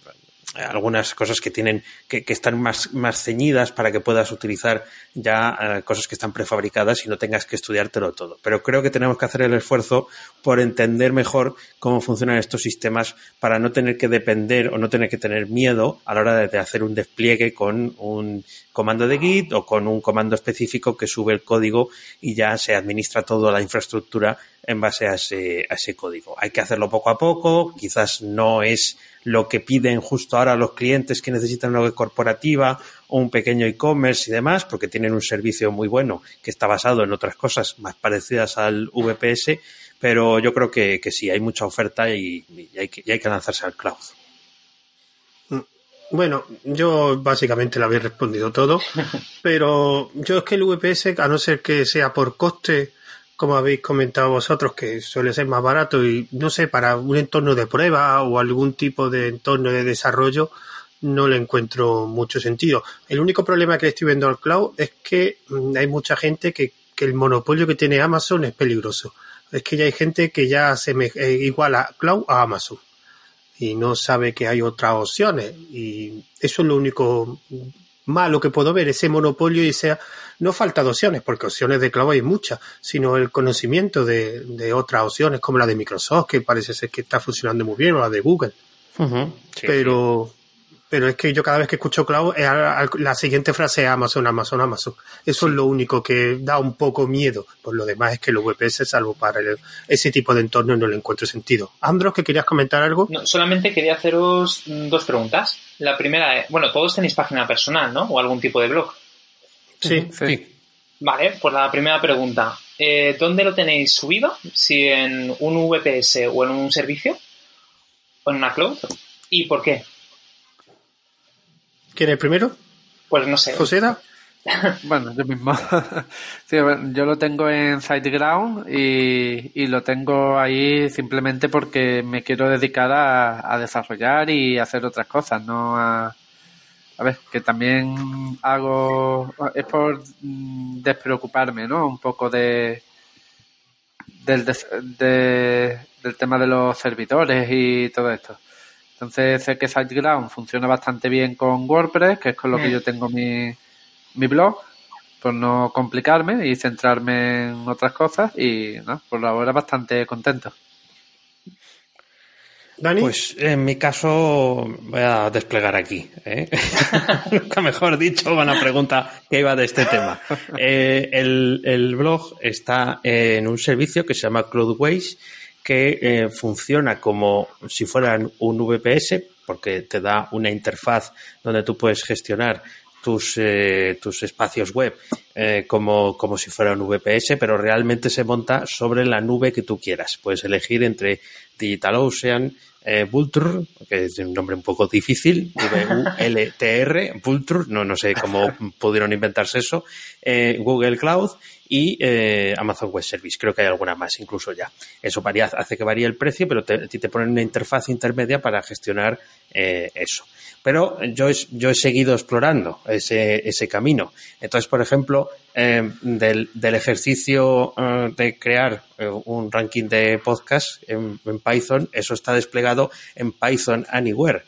Speaker 4: algunas cosas que tienen que, que, están más, más ceñidas para que puedas utilizar ya eh, cosas que están prefabricadas y no tengas que estudiártelo todo. Pero creo que tenemos que hacer el esfuerzo por entender mejor cómo funcionan estos sistemas para no tener que depender o no tener que tener miedo a la hora de, hacer un despliegue con un comando de Git o con un comando específico que sube el código y ya se administra toda la infraestructura en base a ese, a ese código. Hay que hacerlo poco a poco, quizás no es lo que piden justo ahora los clientes que necesitan una web corporativa o un pequeño e-commerce y demás, porque tienen un servicio muy bueno que está basado en otras cosas más parecidas al VPS, pero yo creo que, que sí, hay mucha oferta y, hay que, y hay que lanzarse al cloud.
Speaker 1: Mm, bueno, yo básicamente le había respondido todo, <laughs> pero yo es que el VPS, a no ser que sea por coste, como habéis comentado vosotros, que suele ser más barato y no sé, para un entorno de prueba o algún tipo de entorno de desarrollo, no le encuentro mucho sentido. El único problema que estoy viendo al cloud es que mm, hay mucha gente que, que el monopolio que tiene Amazon es peligroso. Es que ya hay gente que ya se me, eh, iguala cloud a Amazon y no sabe que hay otras opciones. Y eso es lo único malo que puedo ver, ese monopolio y sea, no falta de opciones, porque opciones de cloud hay muchas, sino el conocimiento de, de otras opciones, como la de Microsoft, que parece ser que está funcionando muy bien, o la de Google.
Speaker 4: Sí,
Speaker 1: pero, pero es que yo cada vez que escucho cloud, es a- a- la siguiente frase es Amazon, Amazon, Amazon. Eso es lo único que da un poco miedo. Por lo demás es que los VPS, salvo para el- ese tipo de entorno, no le encuentro sentido. Andros, que querías comentar algo?
Speaker 2: No, solamente quería haceros mm, dos preguntas. La primera es, bueno, todos tenéis página personal, ¿no? O algún tipo de blog.
Speaker 1: Sí.
Speaker 3: Sí.
Speaker 4: Sí.
Speaker 2: Vale, pues la primera pregunta. Eh, ¿Dónde lo tenéis subido? ¿Si en un VPS o en un servicio? ¿O en una cloud? ¿Y por qué?
Speaker 1: ¿Quién es el primero?
Speaker 2: Pues no sé.
Speaker 1: ¿Joseda? <laughs>
Speaker 3: Bueno, yo mismo. <laughs> Sí, yo lo tengo en SiteGround y, y lo tengo ahí simplemente porque me quiero dedicar a, a desarrollar y hacer otras cosas, no a... A ver, que también hago... Es por mm, despreocuparme, ¿no? Un poco de... Del, de- del tema de los servidores y todo esto. Entonces sé que SiteGround funciona bastante bien con WordPress, que es con lo que
Speaker 2: Mm.
Speaker 3: yo tengo mi, mi blog, por no complicarme y centrarme en otras cosas y no, por ahora bastante contento.
Speaker 1: ¿Dani?
Speaker 4: Pues en mi caso voy a desplegar aquí. ¿eh? <laughs> Nunca mejor dicho, una pregunta que iba de este tema. <laughs> Eh, el, el blog está en un servicio que se llama Cloudways que eh, funciona como si fueran un VPS porque te da una interfaz donde tú puedes gestionar tus, eh, tus espacios web eh, como, como si fuera un VPS, pero realmente se monta sobre la nube que tú quieras. Puedes elegir entre DigitalOcean, eh, Vultr, que es un nombre un poco difícil, V-U-L-T-R, <laughs> Vultr, no, no sé cómo pudieron inventarse eso, eh, Google Cloud y eh, Amazon Web Service. Creo que hay alguna más incluso ya. Eso varía, hace que varíe el precio, pero te, te ponen una interfaz intermedia para gestionar eso. Pero yo yo he seguido explorando ese, ese camino. Entonces, por ejemplo, eh, del, ejercicio eh, de crear eh, un ranking de podcast en, en Python, eso está desplegado en Python Anywhere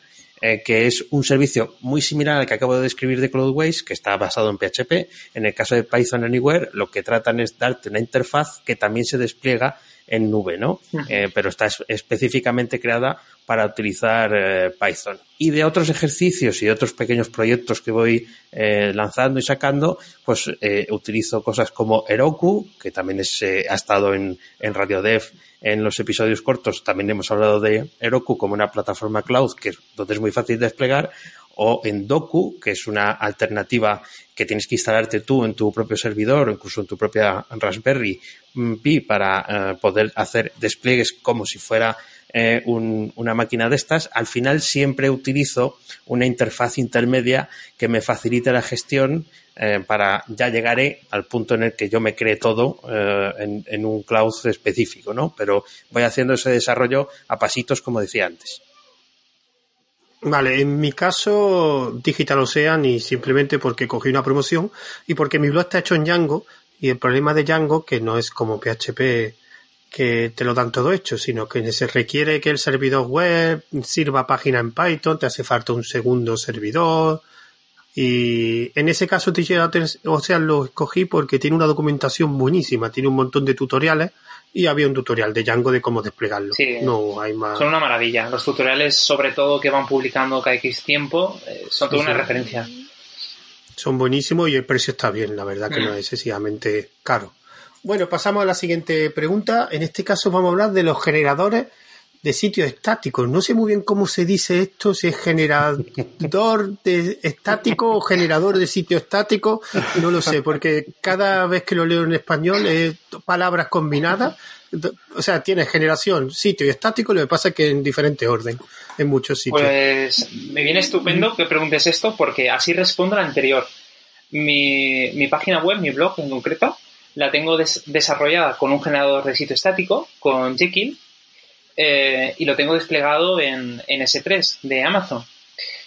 Speaker 4: que es un servicio muy similar al que acabo de describir de Cloudways, que está basado en PHP. En el caso de Python Anywhere, lo que tratan es darte una interfaz que también se despliega en nube, ¿no? Eh, pero está es- específicamente creada para utilizar eh, Python. Y de otros ejercicios y de otros pequeños proyectos que voy eh, lanzando y sacando, pues utilizo cosas como Heroku, que también es, ha estado en, en Radio Dev en los episodios cortos. También hemos hablado de Heroku como una plataforma cloud que es, donde es muy fácil de desplegar o en Doku, que es una alternativa que tienes que instalarte tú en tu propio servidor o incluso en tu propia Raspberry Pi para eh, poder hacer despliegues como si fuera eh, un- una máquina de estas. Al final siempre utilizo una interfaz intermedia que me facilite la gestión eh, para ya llegaré al punto en el que yo me cree todo eh, en un cloud específico, ¿no? Pero voy haciendo ese desarrollo a pasitos, como decía antes.
Speaker 1: Vale, en mi caso, Digital Ocean y simplemente porque cogí una promoción y porque mi blog está hecho en Django y el problema de Django, que no es como PHP que te lo dan todo hecho, sino que se requiere que el servidor web sirva página en Python, te hace falta un segundo servidor y en ese caso Digital Ocean lo escogí porque tiene una documentación buenísima, tiene un montón de tutoriales y había un tutorial de Django de cómo desplegarlo.
Speaker 2: Sí.
Speaker 1: No hay más.
Speaker 2: Son una maravilla. Los tutoriales, sobre todo que van publicando cada X tiempo, eh, son toda
Speaker 1: Sí,
Speaker 2: una
Speaker 1: sí.
Speaker 2: referencia.
Speaker 1: Son buenísimos y el precio está bien, la verdad que
Speaker 2: Mm.
Speaker 1: no es excesivamente caro. Bueno, pasamos a la siguiente pregunta. En este caso vamos a hablar de los generadores de sitios estáticos. No sé muy bien cómo se dice esto, si es generador de estático o generador de sitio estático, no lo sé, porque cada vez que lo leo en español es palabras combinadas. O sea, tiene generación, sitio y estático, lo que pasa es que en diferente orden, en muchos sitios.
Speaker 2: Pues me viene estupendo que preguntes esto porque así respondo a la anterior. Mi, mi página web, mi blog en concreto, la tengo des- desarrollada con un generador de sitio estático, con Jekyll, eh, y lo tengo desplegado en, en S3 de Amazon.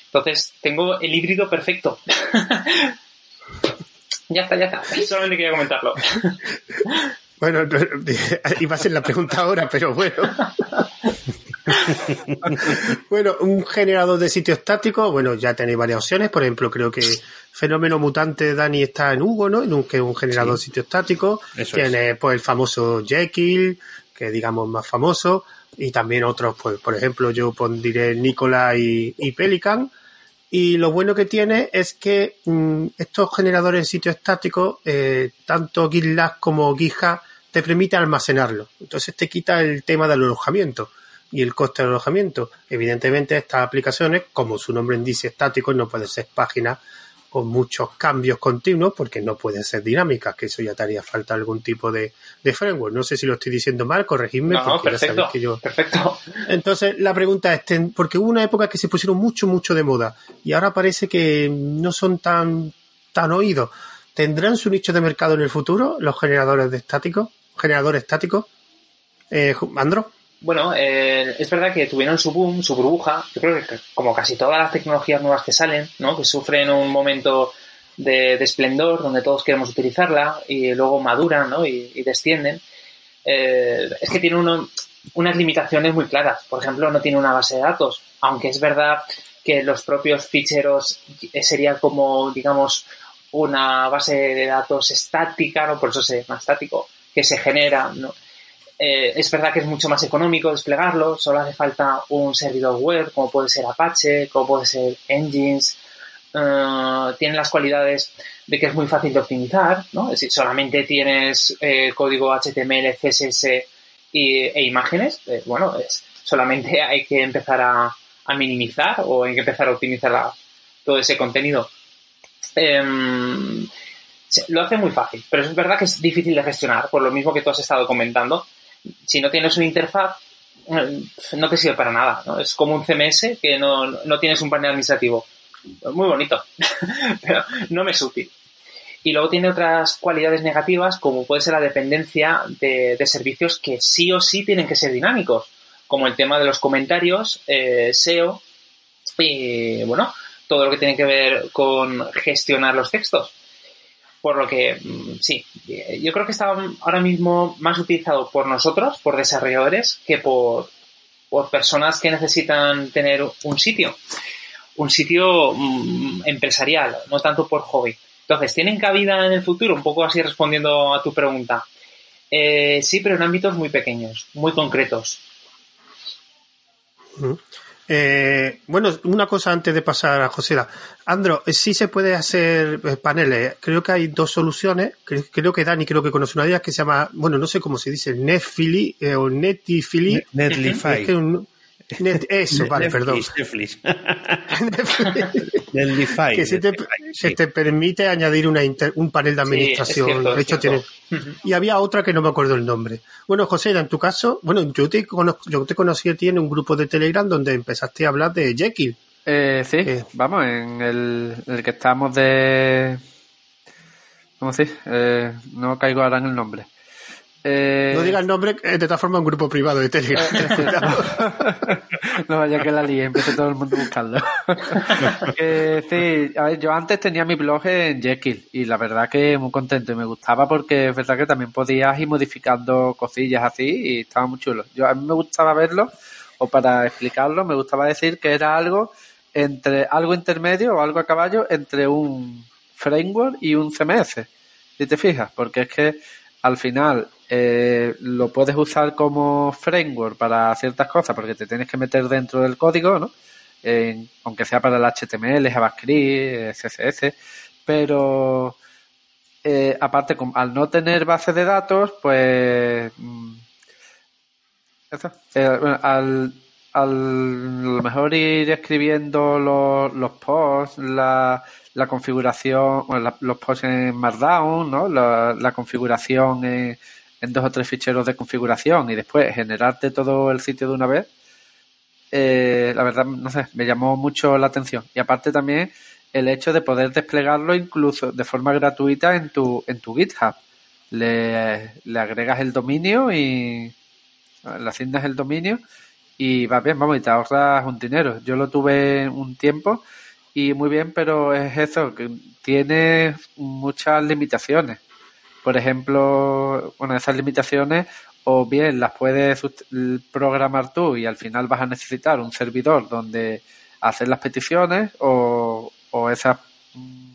Speaker 2: Entonces, tengo el híbrido perfecto. <laughs> ya está, ya está. Solamente quería comentarlo. <laughs>
Speaker 1: Bueno, iba a ser la pregunta ahora, pero bueno. <laughs> bueno, un generador de sitio estático, bueno, ya tenéis varias opciones. Por ejemplo, creo que Fenómeno Mutante Dani está en Hugo, ¿no? En un, que es un generador de sitio estático. Tiene pues el famoso Jekyll, que digamos más famoso. Y también otros, pues, por ejemplo, yo pondré Nicola y, Pelican. Y lo bueno que tiene es que mm, estos generadores de sitio estático, eh, tanto GitLab como GitHub, te permite almacenarlo. Entonces te quita el tema del alojamiento y el coste de alojamiento. Evidentemente, estas aplicaciones, como su nombre indica estáticos, no pueden ser páginas con muchos cambios continuos porque no pueden ser dinámicas, que eso ya te haría falta algún tipo de, framework. No sé si lo estoy diciendo mal, corregidme.
Speaker 2: No, perfecto, que yo... perfecto. <laughs>
Speaker 1: Entonces, la pregunta es, porque hubo una época que se pusieron mucho, mucho de moda y ahora parece que no son tan, tan oídos. ¿Tendrán su nicho de mercado en el futuro los generadores de estáticos? ¿Generadores estáticos? Eh, ¿Andro?
Speaker 2: Bueno, eh, es verdad que tuvieron su boom, su burbuja. Yo creo que como casi todas las tecnologías nuevas que salen, ¿no? que sufren un momento de, esplendor donde todos queremos utilizarla y luego maduran ¿no? y, descienden, eh, es que tiene unas limitaciones muy claras. Por ejemplo, no tiene una base de datos, aunque es verdad que los propios ficheros eh, sería como, digamos, una base de datos estática, ¿no? por eso se llama estático, que se genera, ¿no? Eh, es verdad que es mucho más económico desplegarlo, solo hace falta un servidor web, como puede ser Apache, como puede ser Engines. Eh, tiene las cualidades de que es muy fácil de optimizar, ¿no? Es decir, solamente tienes eh, código HTML, CSS e imágenes. bueno, es, solamente <laughs> hay que empezar a, minimizar o hay que empezar a optimizar todo ese contenido. Em, lo hace muy fácil, pero es verdad que es difícil de gestionar, por lo mismo que tú has estado comentando si no tienes una interfaz, eh, no te sirve para nada. ¿no? Es como un CMS que no, tienes un panel administrativo. Muy bonito, <laughs> pero no me es útil. Y luego tiene otras cualidades negativas, como puede ser la dependencia de, servicios que sí o sí tienen que ser dinámicos, como el tema de los comentarios, eh, SEO y, bueno, todo lo que tiene que ver con gestionar los textos. Por lo que, mm, sí, yo creo que está ahora mismo más utilizado por nosotros, por desarrolladores, que por, personas que necesitan tener un sitio. Un sitio mm, empresarial, no tanto por hobby. Entonces, ¿tienen cabida en el futuro? Un poco así respondiendo a tu pregunta. Eh, sí, pero en ámbitos muy pequeños, muy concretos.
Speaker 1: Eh, bueno, una cosa antes de pasar a José. Andro, eh, sí se puede hacer eh, paneles. Creo que hay dos soluciones. Creo, que Dani creo que conoce una de ellas que se llama, bueno, no sé cómo se dice, Netfili o Netifili.
Speaker 4: Netlify.
Speaker 1: Net, eso, vale, perdón.
Speaker 4: Netflix. <laughs>
Speaker 1: que se te, se te, permite añadir una un panel de administración. de hecho, tiene. Y había otra que no me acuerdo el nombre. Bueno, José, en tu caso, bueno, yo te, yo te conocí a ti en un grupo de Telegram donde empezaste a hablar de Jekyll.
Speaker 3: Eh, sí, vamos, en el, el, que estamos de. ¿Cómo se eh, no caigo ahora en el nombre.
Speaker 1: Eh, no diga el nombre, eh, de todas formas, un grupo privado de Telegram. <laughs>
Speaker 3: no vaya que la líe, empiece todo el mundo a buscarlo. <laughs> sí, a ver, yo antes tenía mi blog en Jekyll y la verdad que muy contento y me gustaba porque es verdad que también podías ir modificando cosillas así y estaba muy chulo. Yo, a mí me gustaba verlo o para explicarlo me gustaba decir que era algo entre algo intermedio o algo a caballo entre un framework y un CMS. Si te fijas, porque es que al final eh, lo puedes usar como framework para ciertas cosas porque te tienes que meter dentro del código, ¿no? aunque sea para el HTML, JavaScript, CSS, pero eh, aparte, al no tener base de datos, pues mm, eh, al, al lo mejor ir escribiendo los, los posts, la, la configuración, los posts en Markdown, ¿no? la, la configuración en en dos o tres ficheros de configuración y después generarte todo el sitio de una vez, eh, la verdad, no sé, me llamó mucho la atención. Y aparte también el hecho de poder desplegarlo incluso de forma gratuita en tu, en tu GitHub. Le, le agregas el dominio y le asignas el dominio y va bien, vamos, y te ahorras un dinero. Yo lo tuve un tiempo y muy bien, pero es eso, que tiene muchas limitaciones. Por ejemplo, bueno, esas limitaciones o bien las puedes programar tú y al final vas a necesitar un servidor donde hacer las peticiones o, esas mm,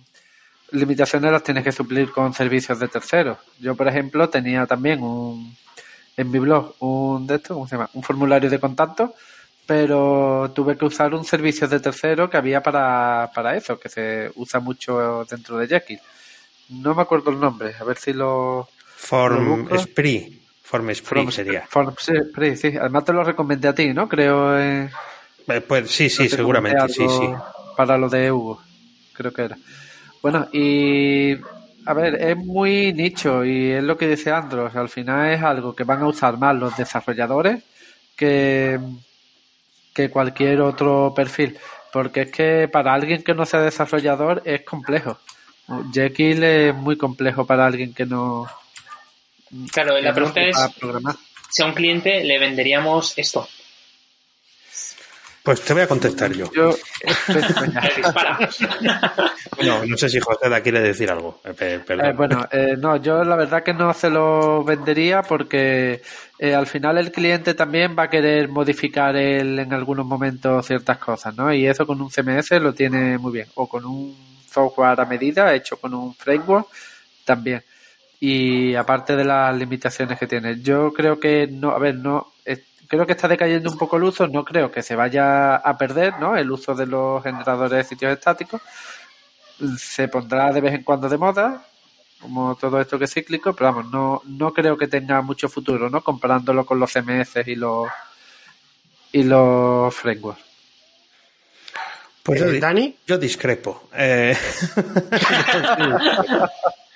Speaker 3: limitaciones las tienes que suplir con servicios de terceros. Yo, por ejemplo, tenía también un, en mi blog un de esto, ¿cómo? Un formulario de contacto pero tuve que usar un servicio de tercero que había para, para eso, que se usa mucho dentro de Jekyll. No me acuerdo el nombre, a ver si lo.
Speaker 4: Form Spree. Form Spree sería.
Speaker 3: Form Spree, sí. Además te lo recomendé a ti, ¿no? Creo. Eh,
Speaker 4: eh pues sí, sí, seguramente, sí, sí.
Speaker 3: Para lo de Hugo, creo que era. Bueno, y. A ver, es muy nicho y es lo que dice Andros. Al final es algo que van a usar más los desarrolladores que que cualquier otro perfil, porque es que para alguien que no sea desarrollador es complejo. Jekyll es muy complejo para alguien que no.
Speaker 2: Claro, la pregunta es: si a un cliente le venderíamos esto,
Speaker 4: pues te voy a contestar yo. <laughs> <laughs> no, no sé si José la quiere decir algo. Eh,
Speaker 3: eh, bueno, eh, no, yo la verdad que no se lo vendería porque al final el cliente también va a querer modificar él en algunos momentos ciertas cosas, ¿no? Y eso con un CMS lo tiene muy bien. O con un software a medida hecho con un framework también. Y aparte de las limitaciones que tiene, yo creo que no, a ver, no, creo que está decayendo un poco el uso, no creo que se vaya a perder, ¿no? El uso de los generadores de sitios estáticos se pondrá de vez en cuando de moda, como todo esto que es cíclico, pero vamos, no, no creo que tenga mucho futuro, ¿no? Comparándolo con los CMS y los y los frameworks.
Speaker 4: Pues eh, Dani, yo discrepo. Eh... <laughs>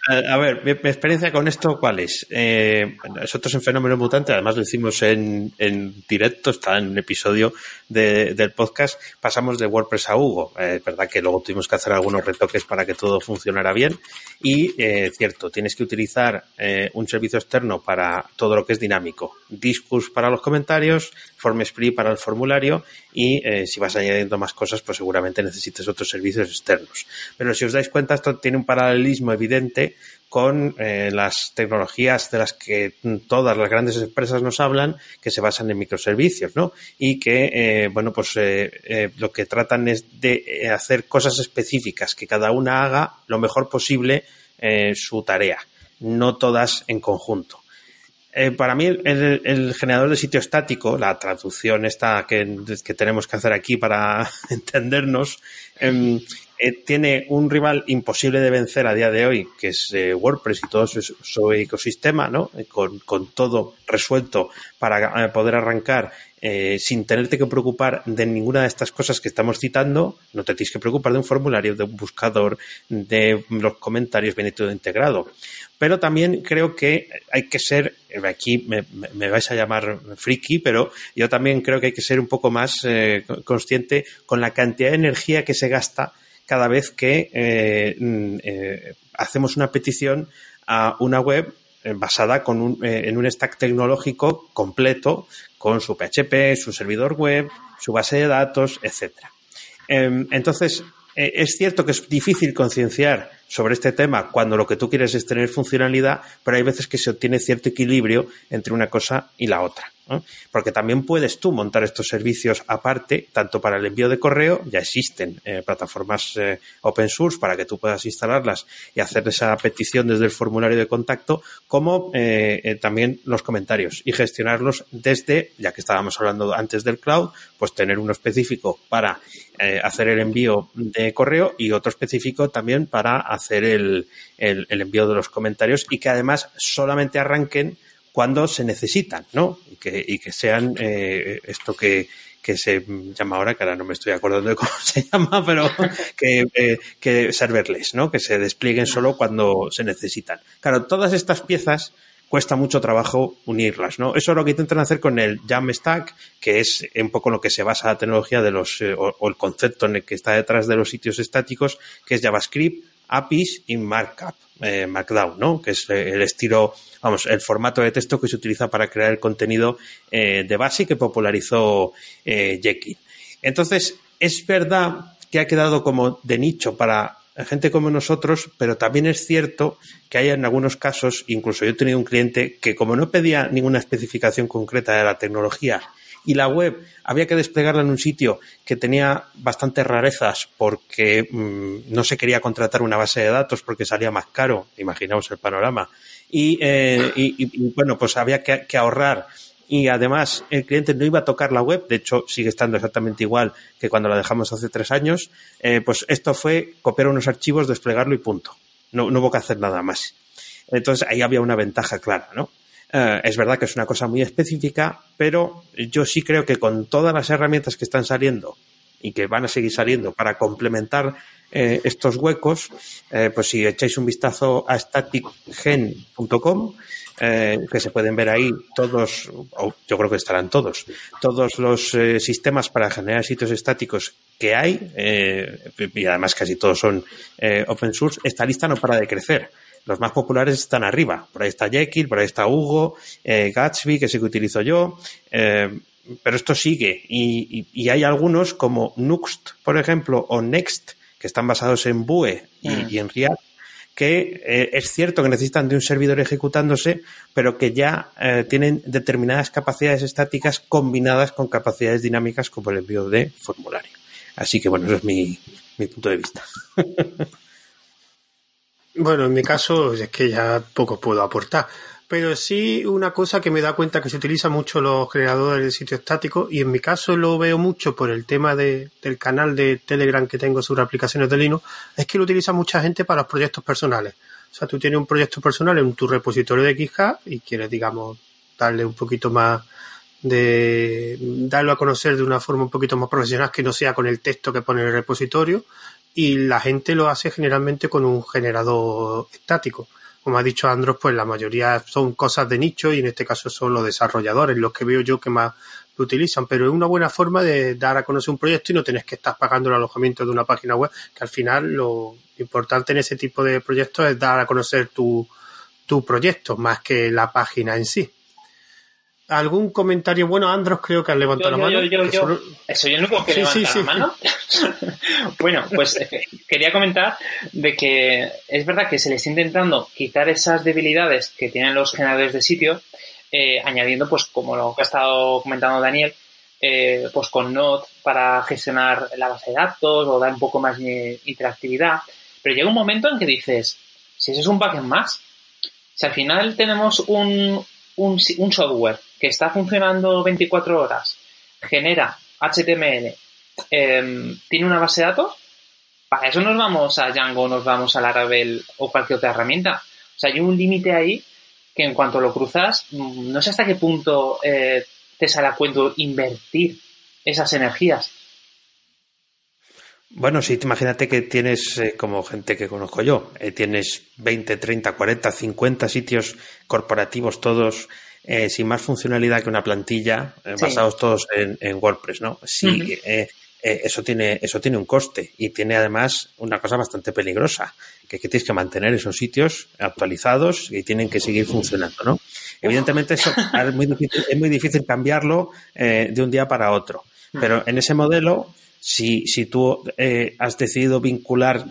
Speaker 4: A ver, mi, experiencia con esto, ¿cuál es? Eh, nosotros en Fenómeno Mutante, además lo hicimos en, en directo, está en un episodio del podcast, pasamos de WordPress a Hugo. Es verdad que luego tuvimos que hacer algunos retoques para que todo funcionara bien. Y, eh, cierto, tienes que utilizar eh, un servicio externo para todo lo que es dinámico. Discus para los comentarios, FormSpree para el formulario y eh, si vas añadiendo más cosas, pues seguramente necesites otros servicios externos. Pero si os dais cuenta, esto tiene un paralelismo evidente con eh, las tecnologías de las que todas las grandes empresas nos hablan, que se basan en microservicios, ¿no? Y que, eh, bueno, pues lo que tratan es de hacer cosas específicas, que cada una haga lo mejor posible su tarea, no todas en conjunto. Eh, para mí el, generador de sitio estático, la traducción esta que, tenemos que hacer aquí para <laughs> entendernos, em, eh, tiene un rival imposible de vencer a día de hoy, que es eh, WordPress y todo su, ecosistema, ¿no? Con, con, todo resuelto para poder arrancar eh, sin tenerte que preocupar de ninguna de estas cosas que estamos citando, no te tienes que preocupar de un formulario, de un buscador, de los comentarios bien todo integrado. Pero también creo que hay que ser, aquí me, vais a llamar friki, pero yo también creo que hay que ser un poco más eh, consciente con la cantidad de energía que se gasta cada vez que eh, mm, hacemos una petición a una web basada con un, en un stack tecnológico completo con su PHP, su servidor web, su base de datos, etcétera. Em, entonces, eh, es cierto que es difícil concienciar sobre este tema cuando lo que tú quieres es tener funcionalidad, pero hay veces que se obtiene cierto equilibrio entre una cosa y la otra. Porque también puedes tú montar estos servicios aparte, tanto para el envío de correo, ya existen eh, plataformas eh, open source para que tú puedas instalarlas y hacer esa petición desde el formulario de contacto, como eh, también los comentarios y gestionarlos desde, ya que estábamos hablando antes del cloud, pues tener uno específico para hacer el envío de correo y otro específico también para hacer el, el envío de los comentarios y que además solamente arranquen cuando se necesitan, ¿no? Y que, y que sean eh, esto que, que se llama ahora, que ahora no me estoy acordando de cómo <laughs> se llama, pero que, eh, que serverless, ¿no? Que se desplieguen solo cuando se necesitan. Claro, todas estas piezas cuesta mucho trabajo unirlas, ¿no? Eso es lo que intentan hacer con el Jamstack, que es un poco lo que se basa la tecnología de los, eh, o, el concepto en el que está detrás de los sitios estáticos, que es JavaScript, APIs y Markup, Markdown, ¿no? Que es el estilo vamos, el formato de texto que se utiliza para crear el contenido eh, de base que popularizó eh, Jekyll. Entonces, es verdad que ha quedado como de nicho para gente como nosotros, pero también es cierto que hay en algunos casos, incluso yo he tenido un cliente que como no pedía ninguna especificación concreta de la tecnología y la web había que desplegarla en un sitio que tenía bastantes rarezas porque mm, no se quería contratar una base de datos porque salía más caro, imaginaos el panorama, y, eh, bueno, pues había que ahorrar y además el cliente no iba a tocar la web, de hecho sigue estando exactamente igual que cuando la dejamos hace tres años, eh, pues esto fue copiar unos archivos, desplegarlo y punto. No, no hubo que hacer nada más. Entonces ahí había una ventaja clara, ¿no? Eh, es verdad que es una cosa muy específica, pero yo sí creo que con todas las herramientas que están saliendo y que van a seguir saliendo para complementar eh, estos huecos, pues si echáis un vistazo a staticgen.com, eh, que se pueden ver ahí todos, yo creo que estarán todos, todos los eh, sistemas para generar sitios estáticos que hay, eh, y además casi todos son open source, esta lista no para de crecer. Los más populares están arriba. Por ahí está Jekyll, por ahí está Hugo, Gatsby, que sí que utilizo yo. pero esto sigue. Y, hay algunos como Nuxt, por ejemplo, o Next, que están basados en Vue y, mm. y en React, que eh, es cierto que necesitan de un servidor ejecutándose, pero que ya eh, tienen determinadas capacidades estáticas combinadas con capacidades dinámicas como el envío de formulario. Así que bueno, ese es mi, mi punto de vista. <laughs>
Speaker 1: bueno, en mi caso es que ya poco puedo aportar. Pero sí una cosa que me da cuenta que se utiliza mucho los creadores de sitios estáticos y en mi caso lo veo mucho por el tema de, del canal de Telegram que tengo sobre aplicaciones de Linux, es que lo utiliza mucha gente para los proyectos personales. O sea, tú tienes un proyecto personal en tu repositorio de GitHub y quieres, digamos, darle un poquito más de darlo a conocer de una forma un poquito más profesional que no sea con el texto que pone el repositorio y la gente lo hace generalmente con un generador estático como ha dicho Andros, pues la mayoría son cosas de nicho y en este caso son los desarrolladores los que veo yo que más lo utilizan, pero es una buena forma de dar a conocer un proyecto y no tenés que estar pagando el alojamiento de una página web, que al final lo importante en ese tipo de proyectos es dar a conocer tu, tu proyecto más que la página en sí. ¿Algún comentario? Bueno, Andros creo que has levantado la mano.
Speaker 2: Yo, yo, ¿Soy el único que levanta la mano? <laughs> bueno, pues eh, quería comentar de que es verdad que se les está intentando quitar esas debilidades que tienen los generadores de sitio, eh, añadiendo, pues como lo que ha estado comentando Daniel, eh, pues con Node para gestionar la base de datos o dar un poco más de interactividad. Pero llega un momento en que dices, si eso es un backend más, si al final tenemos un, un, un software que está funcionando 24 horas, genera HTML, em, tiene una base de datos, para eso nos vamos a Django, nos vamos a Laravel o cualquier otra herramienta. O sea, hay un límite ahí que en cuanto lo cruzas, mm, no sé hasta qué punto eh, te sale cuento invertir esas energías.
Speaker 4: Bueno, sí, imagínate que tienes, eh, como gente que conozco yo, eh, tienes 20, 30, 40, 50 sitios corporativos todos eh, sin más funcionalidad que una plantilla, eh, basados todos en, WordPress, ¿no? Sí, eh, eso, tiene, eso tiene un coste y tiene además una cosa bastante peligrosa, que, que tienes que mantener esos sitios actualizados y tienen que seguir funcionando, ¿no? Evidentemente eso es muy difícil, es muy difícil cambiarlo de un día para otro, pero en ese modelo si, si tú has decidido vincular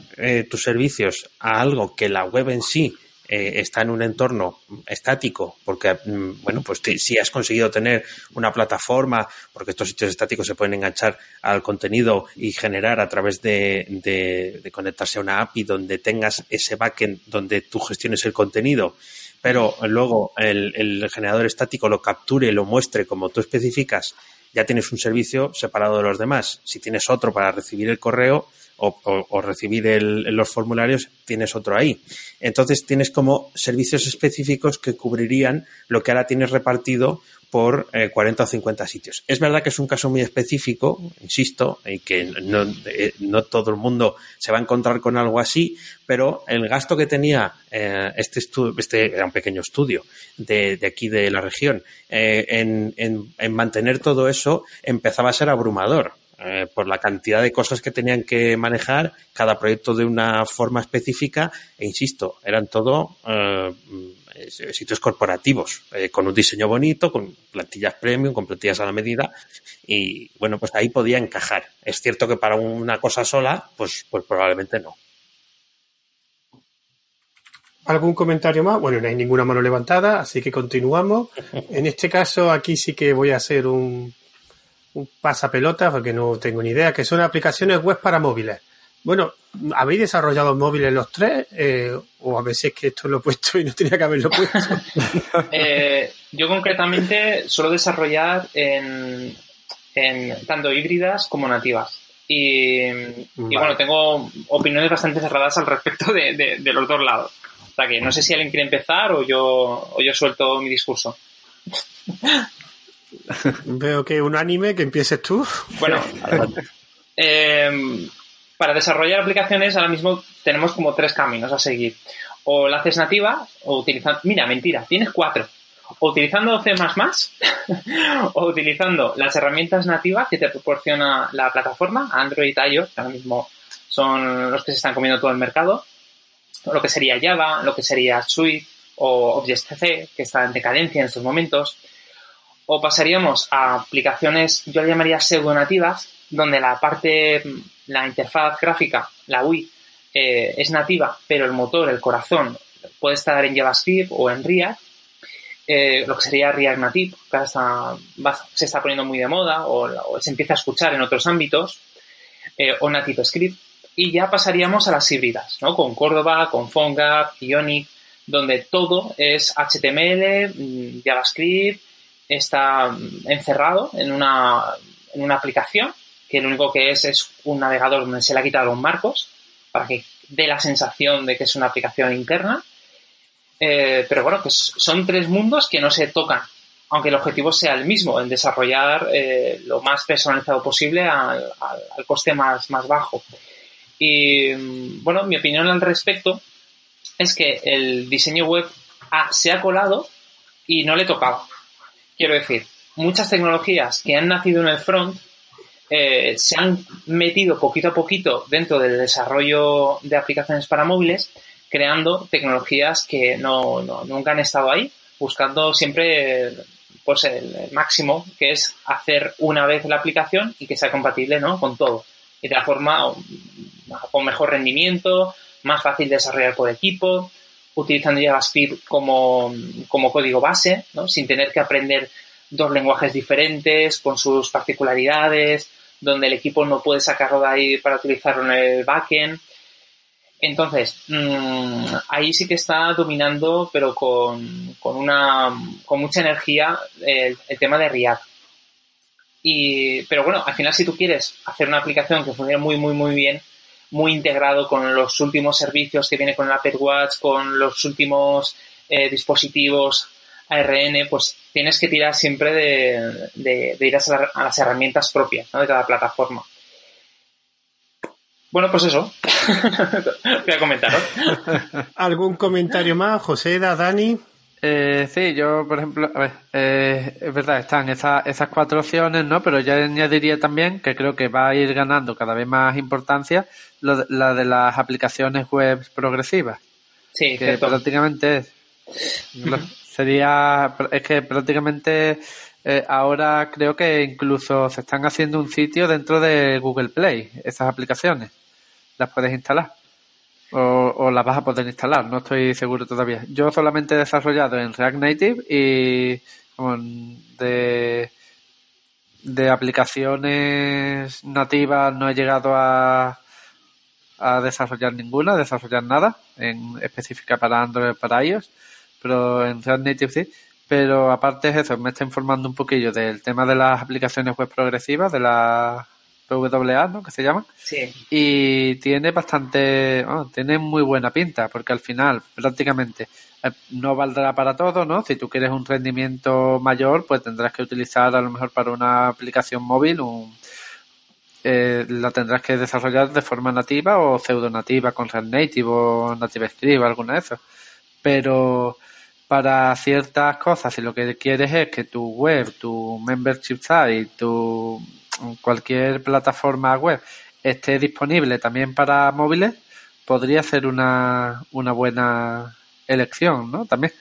Speaker 4: tus servicios a algo que la web en sí eh, está en un entorno estático, porque, mm, bueno, pues si has conseguido tener una plataforma, porque estos sitios estáticos se pueden enganchar al contenido y generar a través de, conectarse a una API donde tengas ese backend donde tú gestiones el contenido, pero luego el, el generador estático lo capture lo muestre como tú especificas, ya tienes un servicio separado de los demás. Si tienes otro para recibir el correo, o, recibir los formularios, tienes otro ahí. Entonces tienes como servicios específicos que cubrirían lo que ahora tienes repartido por 40 eh, o 50 sitios. Es verdad que es un caso muy específico, insisto, y que no, eh, no, todo el mundo se va a encontrar con algo así, pero el gasto que tenía eh, este estudio, este era un pequeño estudio de, aquí de la región, en, en, en mantener todo eso empezaba a ser abrumador eh, por la cantidad de cosas que tenían que manejar, cada proyecto de una forma específica, e insisto, eran todo eh, sitios corporativos, con un diseño bonito, con plantillas premium, con plantillas a la medida, y bueno, pues ahí podía encajar. Es cierto que para una cosa sola, pues, pues probablemente no.
Speaker 1: ¿Algún comentario más? Bueno, no hay ninguna mano levantada, así que continuamos. <laughs> En este caso, aquí sí que voy a hacer un, un pasapelota, porque no tengo ni idea, que son aplicaciones web para móviles. Bueno, ¿habéis desarrollado móviles los tres? Eh, o a veces que esto lo he puesto y no tenía que haberlo puesto. <laughs>
Speaker 2: Eh, yo concretamente suelo desarrollar en, en tanto híbridas como nativas. Y, bueno, tengo opiniones bastante cerradas al respecto de, de los dos lados. O sea que no sé si alguien quiere empezar o yo, o yo suelto mi discurso.
Speaker 1: Veo que un anime que empieces tú.
Speaker 2: Bueno, <laughs> eh, para desarrollar aplicaciones ahora mismo tenemos como tres caminos a seguir. O la haces nativa o utilizando... Mira, mentira, tienes cuatro. O utilizando C++ <laughs> o utilizando las herramientas nativas que te proporciona la plataforma, Android, iOS, que ahora mismo son los que se están comiendo todo el mercado lo que sería Java, lo que sería Swift o Objective-C, que está en decadencia en estos momentos. O pasaríamos a aplicaciones, yo le llamaría pseudo-nativas, donde la parte, la interfaz gráfica, la UI, eh, es nativa, pero el motor, el corazón, puede estar en JavaScript o en React. Eh, lo que sería React Native, que está, se está poniendo muy de moda o, se empieza a escuchar en otros ámbitos, eh, o Native Script. Y ya pasaríamos a las híbridas, ¿no? Con Córdoba, con PhoneGap, Ionic, donde todo es HTML, mm, JavaScript, está mm, encerrado en una, en una aplicación que lo único que es es un navegador donde se le ha quitado los marcos para que dé la sensación de que es una aplicación interna. Eh, pero bueno, pues son tres mundos que no se tocan, aunque el objetivo sea el mismo, en desarrollar eh, lo más personalizado posible al, coste más, más bajo. Y bueno, mi opinión al respecto es que el diseño web se ha colado y no le tocaba. Quiero decir, muchas tecnologías que han nacido en el front eh, se han metido poquito a poquito dentro del desarrollo de aplicaciones para móviles, creando tecnologías que no, nunca han estado ahí, buscando siempre pues el, máximo, que es hacer una vez la aplicación y que sea compatible ¿no? con todo. Y de la forma con mejor rendimiento, más fácil de desarrollar por equipo, utilizando JavaScript como, como código base, ¿no? sin tener que aprender dos lenguajes diferentes, con sus particularidades, donde el equipo no puede sacarlo de ahí para utilizarlo en el backend. Entonces, mm, ahí sí que está dominando, pero con, con, una, con mucha energía, el, el tema de React. Y, pero bueno, al final si tú quieres hacer una aplicación que funcione muy, muy, muy bien, muy integrado con los últimos servicios que viene con el Apple Watch, con los últimos eh, dispositivos ARN, pues tienes que tirar siempre de, ir a, las herramientas propias de cada plataforma. Bueno, pues eso. <laughs> Voy a comentar. <laughs>
Speaker 1: ¿Algún comentario más, José, Dani?
Speaker 3: Eh, sí, yo, por ejemplo, a ver, eh, es verdad, están esas, esas cuatro opciones, ¿no? Pero yo añadiría también que creo que va a ir ganando cada vez más importancia la de las aplicaciones web progresivas.
Speaker 2: Sí,
Speaker 3: que prácticamente es. <laughs> Sería, es que prácticamente eh, ahora creo que incluso se están haciendo un sitio dentro de Google Play, esas aplicaciones. Las puedes instalar o, las vas a poder instalar, no estoy seguro todavía. Yo solamente he desarrollado en React Native y de, de aplicaciones nativas no he llegado a, a desarrollar ninguna, a desarrollar nada en específica para Android para iOS, pero en React Native sí. Pero aparte de eso, me está informando un poquillo del tema de las aplicaciones web progresivas, de la PWA, ¿no? Que se llaman.
Speaker 2: Sí.
Speaker 3: Y tiene bastante, tiene muy buena pinta, porque al final prácticamente eh, no valdrá para todo, ¿no? Si tú quieres un rendimiento mayor, pues tendrás que utilizar a lo mejor para una aplicación móvil un, eh, la tendrás que desarrollar de forma nativa o pseudo nativa con React Native o Native Script o alguna de esas. Pero para ciertas cosas, si lo que quieres es que tu web, tu membership site, tu cualquier plataforma web esté disponible también para móviles, podría ser una, una buena elección, ¿no? También.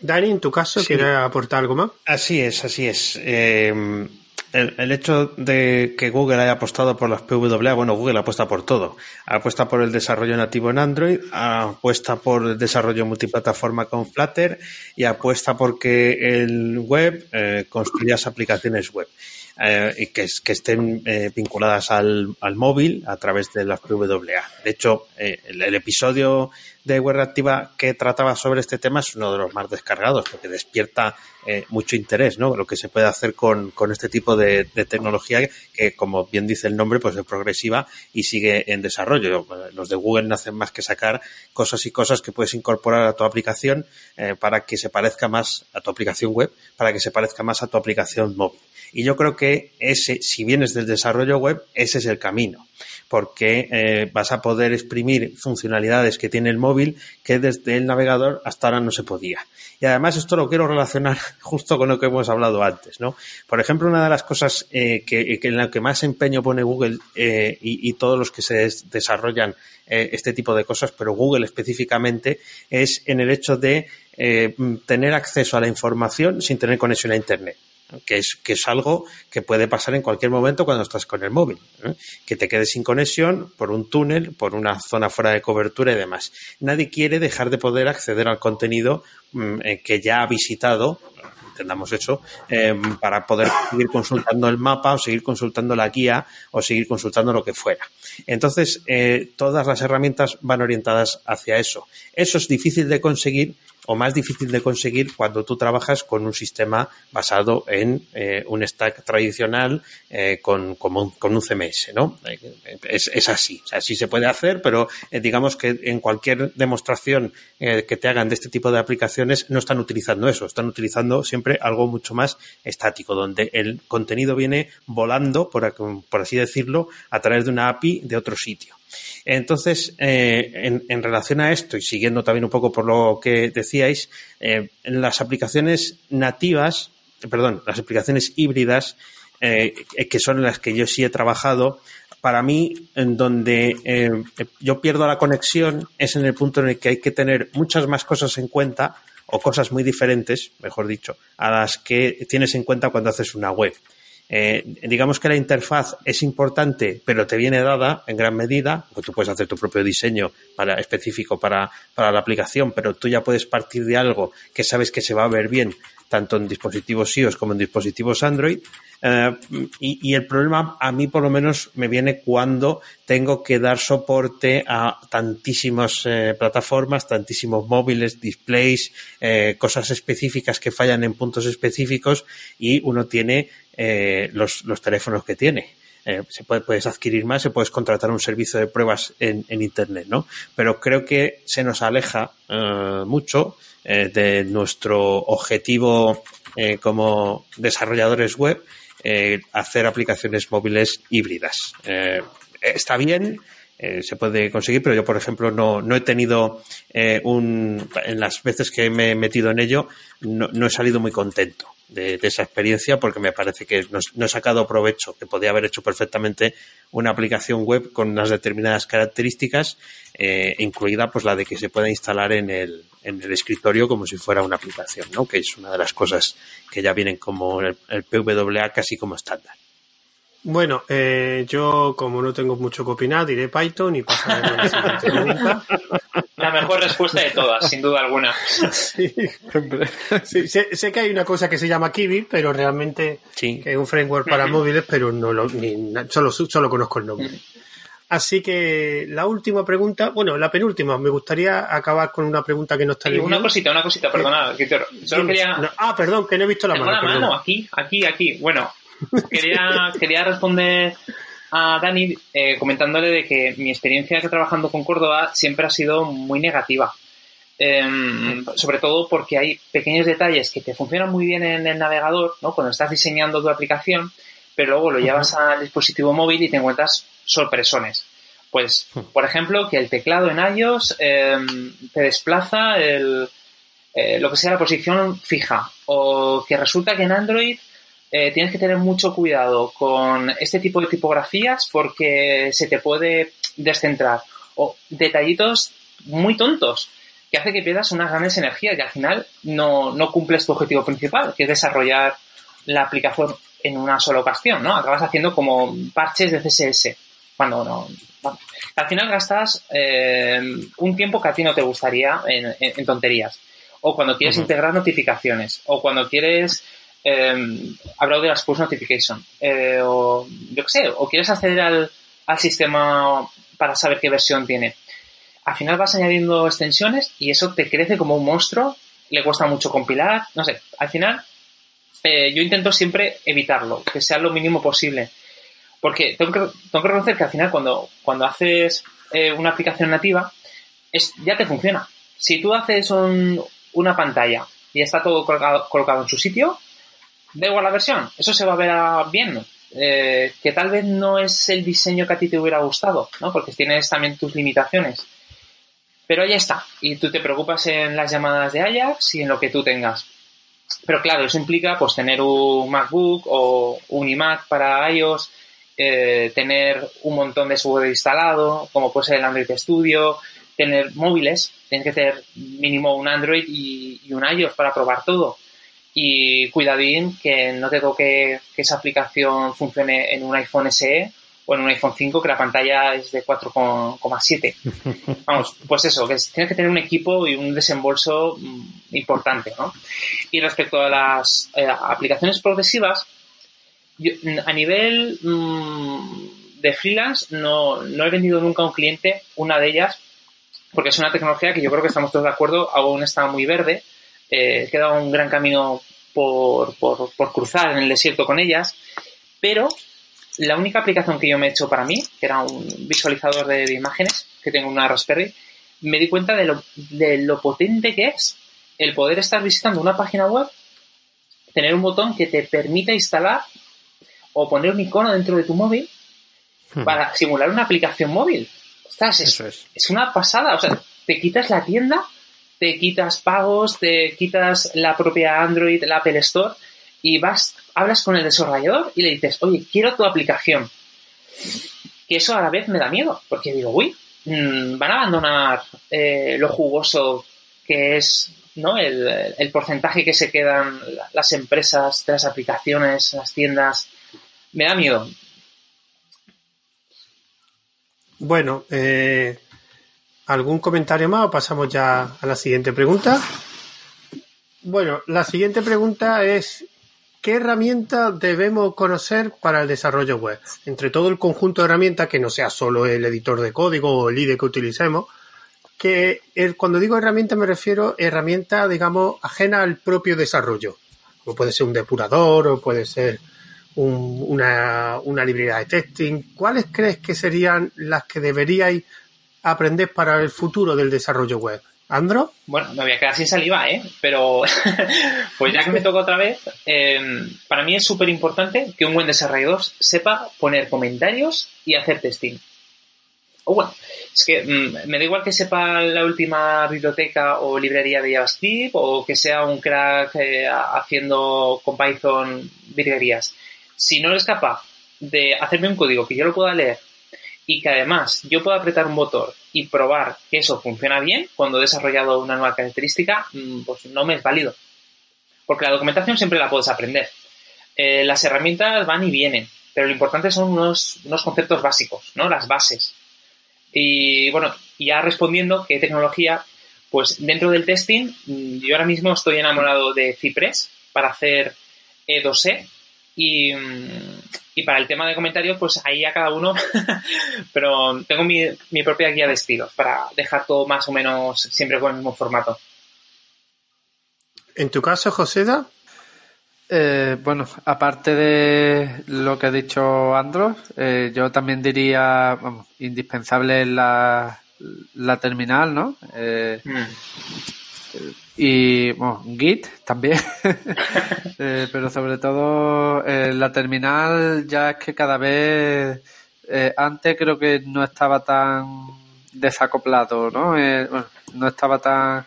Speaker 1: Dani, en tu caso, ¿quieres aportar algo más?
Speaker 4: Así es, así es. Eh, el, hecho de que Google haya apostado por las PWA, bueno, Google apuesta por todo. Apuesta por el desarrollo nativo en Android, apuesta por el desarrollo multiplataforma con Flutter y apuesta porque el web eh, construya aplicaciones web. Eh, que, que estén eh, vinculadas al, móvil a través de las PWA. De hecho, eh, el, episodio de Web Reactiva que trataba sobre este tema es uno de los más descargados porque despierta eh, mucho interés, ¿no? Lo que se puede hacer con, con este tipo de, de, tecnología que, como bien dice el nombre, pues es progresiva y sigue en desarrollo. Los de Google no hacen más que sacar cosas y cosas que puedes incorporar a tu aplicación eh, para que se parezca más a tu aplicación web, para que se parezca más a tu aplicación móvil. Y yo creo que ese, si vienes del desarrollo web, ese es el camino porque eh, vas a poder exprimir funcionalidades que tiene el móvil que desde el navegador hasta ahora no se podía. Y además esto lo quiero relacionar <laughs> justo con lo que hemos hablado antes, ¿no? Por ejemplo, una de las cosas eh, que, en la que más empeño pone Google eh, y, todos los que se des desarrollan este tipo de cosas, pero Google específicamente, es en el hecho de tener acceso a la información sin tener conexión a Internet que es, que es algo que puede pasar en cualquier momento cuando estás con el móvil, ¿eh? que te quedes sin conexión por un túnel, por una zona fuera de cobertura y demás. Nadie quiere dejar de poder acceder al contenido mmm, eh, que ya ha visitado, entendamos eso, eh, para poder seguir consultando el mapa o seguir consultando la guía o seguir consultando lo que fuera. Entonces, todas las herramientas van orientadas hacia eso. Eso es difícil de conseguir o más difícil de conseguir cuando tú trabajas con un sistema basado en eh, un stack tradicional eh, con, con, un, CMS, ¿no? Es, es así, o sea, sí se puede hacer, pero eh, digamos que en cualquier demostración eh, que te hagan de este tipo de aplicaciones no están utilizando eso, están utilizando siempre algo mucho más estático, donde el contenido viene volando, por, por así decirlo, a través de una API de otro sitio. Entonces, eh, en, relación a esto y siguiendo también un poco por lo que decíais, eh, las aplicaciones nativas, perdón, las aplicaciones híbridas, eh, que son las que yo sí he trabajado, para mí, en donde yo pierdo la conexión es en el punto en el que hay que tener muchas más cosas en cuenta o cosas muy diferentes, mejor dicho, a las que tienes en cuenta cuando haces una web. Eh, digamos que la interfaz es importante, pero te viene dada en gran medida, porque tú puedes hacer tu propio diseño para, específico para, para la aplicación, pero tú ya puedes partir de algo que sabes que se va a ver bien tanto en dispositivos iOS como en dispositivos Android. Uh, y, el problema a mí por lo menos me viene cuando tengo que dar soporte a tantísimas eh, plataformas, tantísimos móviles, displays, eh, cosas específicas que fallan en puntos específicos y uno tiene eh, los, teléfonos que tiene. Eh, se puede, puedes adquirir más, se puedes contratar un servicio de pruebas en, en Internet, ¿no? Pero creo que se nos aleja uh, mucho eh, de nuestro objetivo eh, como desarrolladores web, eh, hacer aplicaciones móviles híbridas. está bien, se puede conseguir, pero yo, por ejemplo, no, no he tenido un. En las veces que me he metido en ello, no, no he salido muy contento de, de, esa experiencia porque me parece que no, no, he sacado provecho, que podía haber hecho perfectamente una aplicación web con unas determinadas características, eh, incluida pues la de que se pueda instalar en el, en el escritorio como si fuera una aplicación, ¿no? que es una de las cosas que ya vienen como el, el PWA casi como estándar.
Speaker 1: Bueno, eh, yo como no tengo mucho que opinar, diré Python y pasaré a la siguiente pregunta. <laughs>
Speaker 2: La mejor respuesta de todas, sin duda alguna. <laughs>
Speaker 1: Sí, sí sé, sé, que hay una cosa que se llama Kiwi, pero realmente
Speaker 4: sí.
Speaker 1: que es un framework para uh -huh. móviles, pero no lo, ni, solo, solo conozco el nombre. Uh -huh. Así que la última pregunta, bueno, la penúltima, me gustaría acabar con una pregunta que no está
Speaker 2: en Una cosita, una cosita, perdona, Solo quería...
Speaker 1: No, ah, perdón, que no he visto la mano.
Speaker 2: La mano, aquí, aquí, aquí. Bueno, <laughs> quería, quería responder a Dani eh, comentándole de que mi experiencia trabajando con Córdoba siempre ha sido muy negativa. Eh, sobre todo porque hay pequeños detalles que te funcionan muy bien en el navegador, ¿no? Cuando estás diseñando tu aplicación, pero luego lo llevas uh -huh. al dispositivo móvil y te encuentras sorpresones. Pues, por ejemplo, que el teclado en iOS eh, te desplaza el, eh, lo que sea la posición fija, o que resulta que en Android eh, tienes que tener mucho cuidado con este tipo de tipografías porque se te puede descentrar. O detallitos muy tontos. que hace que pierdas unas grandes energías y al final no, no cumples tu objetivo principal, que es desarrollar la aplicación en una sola ocasión, ¿no? Acabas haciendo como parches de CSS, cuando no... Al final gastas eh, un tiempo que a ti no te gustaría en, tonterías. O cuando quieres integrar notificaciones. O cuando quieres eh, hablar de las push notification. Eh, o yo qué sé. O quieres acceder al, al sistema para saber qué versión tiene. Al final vas añadiendo extensiones y eso te crece como un monstruo. Le cuesta mucho compilar. No sé. Al final eh, yo intento siempre evitarlo, que sea lo mínimo posible. Porque tengo que, tengo que reconocer que al final cuando, cuando haces eh, una aplicación nativa, es, ya te funciona. Si tú haces una pantalla y está todo colocado, en su sitio, da igual la versión, eso se va a ver bien. Eh, que tal vez no es el diseño que a ti te hubiera gustado, ¿no? Porque tienes también tus limitaciones. Pero ya está. Y tú te preocupas en las llamadas de Ajax y en lo que tú tengas. Pero claro, eso implica pues tener un MacBook o un iMac para iOS, eh, tener un montón de software instalado, como puede ser el Android Studio, tener móviles, tienes que tener mínimo un Android y, un iOS para probar todo. Y cuidadín que no te toque que esa aplicación funcione en un iPhone SE o en un iPhone 5 que la pantalla es de 4,7. <laughs> Vamos, pues eso, que tienes que tener un equipo y un desembolso mm, importante, ¿no? Y respecto a las eh, aplicaciones progresivas, a nivel mm, de freelance no, no he vendido nunca a un cliente una de ellas porque es una tecnología que yo creo que estamos todos de acuerdo, aún está muy verde, eh, queda un gran camino por, por, por cruzar en el desierto con ellas, pero la única aplicación que yo me he hecho para mí, que era un visualizador de, imágenes, que tengo una Raspberry, me di cuenta de lo, de lo potente que es el poder estar visitando una página web, tener un botón que te permita instalar o poner un icono dentro de tu móvil hmm. para simular una aplicación móvil. Ostras, es, es. es una pasada. O sea, te quitas la tienda, te quitas pagos, te quitas la propia Android, la Apple Store y vas, hablas con el desarrollador y le dices, oye, quiero tu aplicación. Que eso a la vez me da miedo, porque digo, uy, mm, van a abandonar eh, lo jugoso que es ¿no? El, el, porcentaje que se quedan las empresas de las aplicaciones, las tiendas. Me da miedo.
Speaker 1: Bueno, eh, ¿algún comentario más o pasamos ya a la siguiente pregunta? Bueno, la siguiente pregunta es ¿qué herramientas debemos conocer para el desarrollo web? Entre todo el conjunto de herramientas, que no sea solo el editor de código o el IDE que utilicemos, que cuando digo herramienta me refiero a herramientas, digamos, ajenas al propio desarrollo. Como puede ser un depurador o puede ser una, una librería de testing. ¿Cuáles crees que serían las que deberíais aprender para el futuro del desarrollo web? ¿Andro?
Speaker 2: Bueno, me voy a quedar sin saliva, ¿eh? Pero, <laughs> pues ya que me toca otra vez, em, para mí es súper importante que un buen desarrollador sepa poner comentarios y hacer testing. O bueno, es que mm, me da igual que sepa la última biblioteca o librería de JavaScript o que sea un crack eh, haciendo con Python virguerías. Si no eres capaz de hacerme un código que yo lo pueda leer y que además yo pueda apretar un botón y probar que eso funciona bien cuando he desarrollado una nueva característica, mm, pues no me es válido. Porque la documentación siempre la puedes aprender. Eh, las herramientas van y vienen, pero lo importante son unos, unos conceptos básicos, ¿no? Las bases. Y bueno, ya respondiendo qué tecnología, pues dentro del testing, mm, yo ahora mismo estoy enamorado de Cypress para hacer E2E y, y para el tema de comentarios, pues ahí a cada uno, <laughs> pero tengo mi, mi propia guía de estilos para dejar todo más o menos siempre con el mismo formato.
Speaker 1: ¿En tu caso, Joseda?
Speaker 3: Eh, bueno, aparte de lo que ha dicho Andros, eh, yo también diría, vamos, indispensable la, la terminal, ¿no? Eh, mm. Y bueno, Git también. <laughs> eh, pero sobre todo eh, la terminal ya es que cada vez eh, antes creo que no estaba tan desacoplado, ¿no? Bueno, no estaba tan